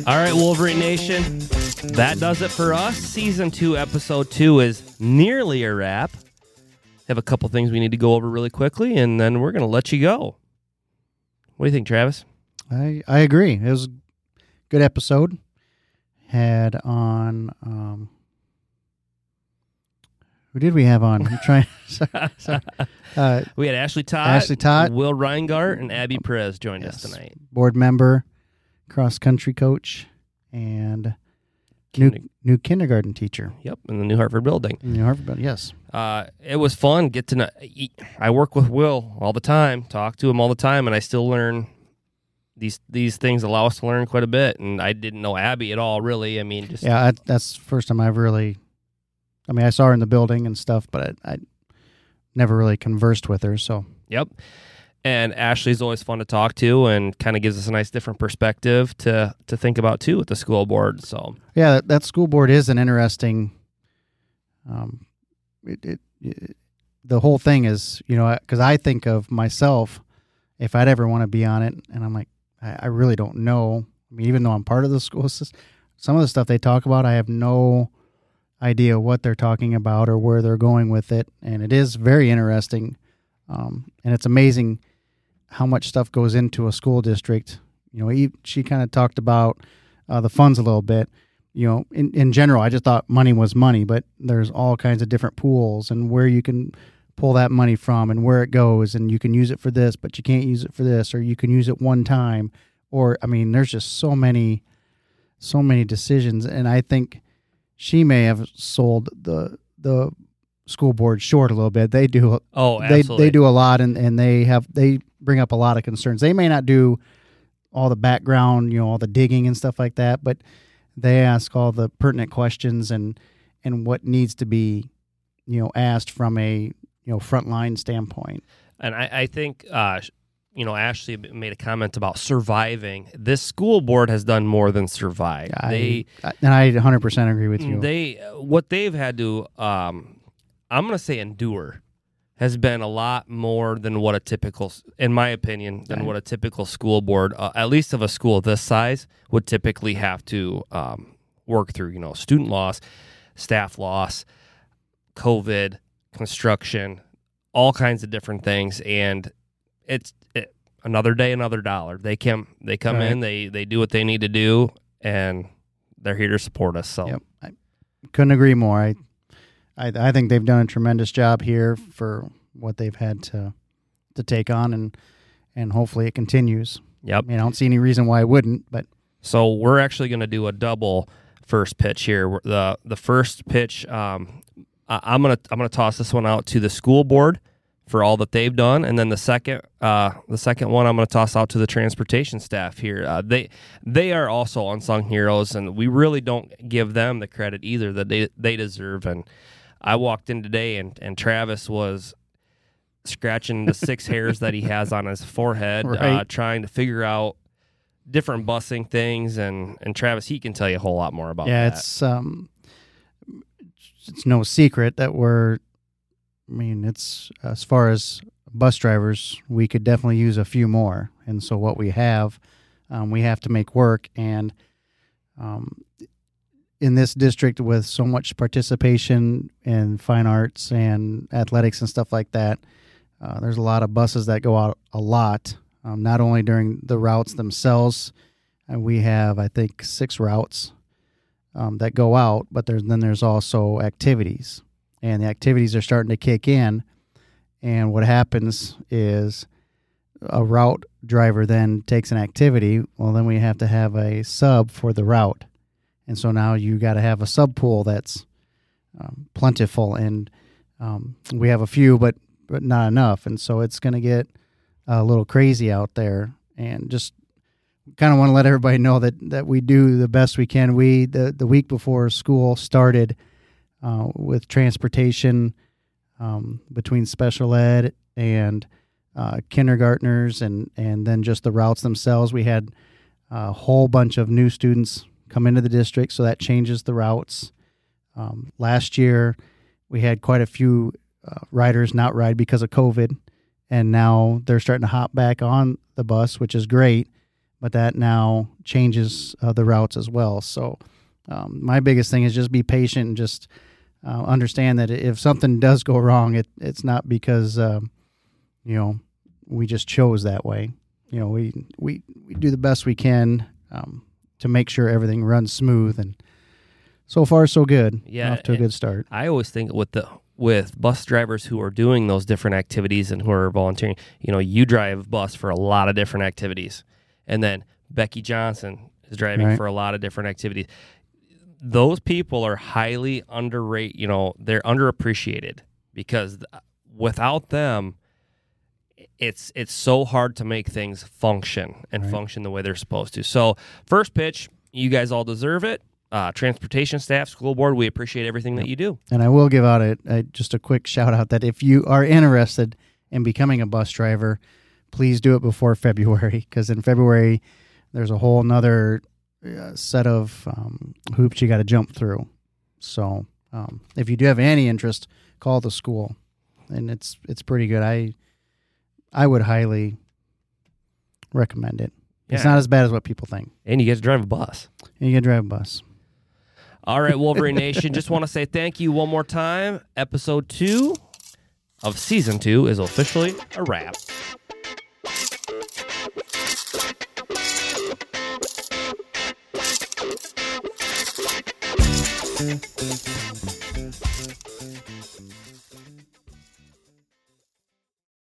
Speaker 2: All right, Wolverine Nation. That does it for us. Season two, episode two is nearly a wrap. Have a couple things we need to go over really quickly, and then we're going to let you go. What do you think, Travis?
Speaker 1: I, I agree. It was a good episode. Had on um, who did we have on? I'm trying. sorry, sorry. Uh,
Speaker 2: We had Ashley Todd,
Speaker 1: Ashley Todd.
Speaker 2: Will Reingart, and Abby Perez joined us tonight.
Speaker 1: board member, cross country coach, and new
Speaker 2: Kinder-
Speaker 1: new kindergarten teacher
Speaker 2: Yep, in the New Hartford building.
Speaker 1: in New Hartford. Yes,
Speaker 2: Uh, it was fun. Get to know. I work with Will all the time. Talk to him all the time, and I still learn. These these things allow us to learn quite a bit, and I didn't know Abby at all. Really, I mean, just
Speaker 1: yeah. I, that's the first time I've really. I mean, I saw her in the building and stuff, but I, I never really conversed with her. So
Speaker 2: Yep. And Ashley's always fun to talk to, and kind of gives us a nice different perspective to to think about too with the school board. So
Speaker 1: yeah, that, that school board is an interesting. Um, it, it, it the whole thing is you know because I think of myself if I'd ever want to be on it, and I'm like I, I really don't know. I mean, even though I'm part of the school system, some of the stuff they talk about, I have no idea what they're talking about or where they're going with it, and it is very interesting. Um, and it's amazing how much stuff goes into a school district. You know, e- she kind of talked about uh, the funds a little bit. You know, in, in general, I just thought money was money, but there's all kinds of different pools and where you can pull that money from and where it goes, and you can use it for this, but you can't use it for this, or you can use it one time, or I mean, there's just so many, so many decisions, and I think she may have sold the the school board short a little bit. They do
Speaker 2: oh,
Speaker 1: they they do a lot and, and they have they bring up a lot of concerns. They may not do all the background, you know, all the digging and stuff like that, but they ask all the pertinent questions and and what needs to be, you know, asked from a you know frontline standpoint.
Speaker 2: And I, I think, uh, you know, Ashley made a comment about surviving. This school board has done more than survive.
Speaker 1: I,
Speaker 2: they,
Speaker 1: and I 100% agree with you.
Speaker 2: they, what they've had to, um, I'm going to say endure, has been a lot more than what a typical, in my opinion, than
Speaker 1: Right.
Speaker 2: what a typical school board, uh, at least of a school this size, would typically have to um, work through. You know, student loss, staff loss, COVID, construction, all kinds of different things, and it's it, another day, another dollar. They come, they come
Speaker 1: Right.
Speaker 2: in, they they do what they need to do, and they're here to support us. So
Speaker 1: Yep. I couldn't agree more. I, I I think they've done a tremendous job here for what they've had to to take on and and hopefully it continues.
Speaker 2: yep.
Speaker 1: I mean, I don't see any reason why it wouldn't, but
Speaker 2: So we're actually going to do a double first pitch here. The the first pitch, um, I, I'm gonna I'm gonna toss this one out to the school board for all that they've done, and then the second uh, the second one I'm gonna toss out to the transportation staff here. Uh, they they are also unsung heroes, and we really don't give them the credit either that they they deserve. And I walked in today, and and Travis was scratching the six hairs that he has on his forehead, uh, trying to figure out different busing things and and Travis he can tell you a whole lot more about
Speaker 1: yeah,
Speaker 2: that.
Speaker 1: it's um it's no secret that we're I mean, it's as far as bus drivers, we could definitely use a few more. And so what we have, um, we have to make work and um in this district with so much participation in fine arts and athletics and stuff like that, uh, there's a lot of buses that go out a lot, um, not only during the routes themselves. And we have, I think, six routes um, that go out, but there's then there's also activities, and the activities are starting to kick in. And what happens is a route driver then takes an activity. Well, then we have to have a sub for the route, and so now you got to have a sub pool that's um, plentiful, and um, we have a few, but but not enough, and so it's going to get a little crazy out there, and just kind of want to let everybody know that that we do the best we can. We the the week before school started uh, with transportation um, between special ed and uh, kindergartners, and and then just the routes themselves. We had a whole bunch of new students come into the district, so that changes the routes. Um, last year, we had quite a few uh, riders not ride because of COVID, and now they're starting to hop back on the bus, which is great but that now changes uh, the routes as well. So, um, my biggest thing is just be patient and just uh, understand that if something does go wrong, it it's not because um, you know we just chose that way. You know, we we we do the best we can um, to make sure everything runs smooth, and so far so good.
Speaker 2: Yeah,
Speaker 1: off to a good start.
Speaker 2: I always think with the with bus drivers who are doing those different activities and who are volunteering, you know, you drive bus for a lot of different activities. And then Becky Johnson is driving
Speaker 1: Right.
Speaker 2: for a lot of different activities. Those people are highly underrated, you know, they're underappreciated because without them it's it's so hard to make things function and
Speaker 1: Right.
Speaker 2: function the way they're supposed to. So, first pitch, you guys all deserve it. Uh, transportation staff, school board, we appreciate everything that you do.
Speaker 1: And I will give out a, a just a quick shout out that if you are interested in becoming a bus driver, please do it before February because in February there's a whole nother uh, set of um, hoops you got to jump through. So um, if you do have any interest, call the school, and it's it's pretty good. I I would highly recommend it. It's
Speaker 2: Yeah.
Speaker 1: not as bad as what people think.
Speaker 2: And you get to drive a bus.
Speaker 1: And you can drive a bus.
Speaker 2: All right, Wolverine Nation, just want to say thank you one more time. Episode two of season two is officially a wrap.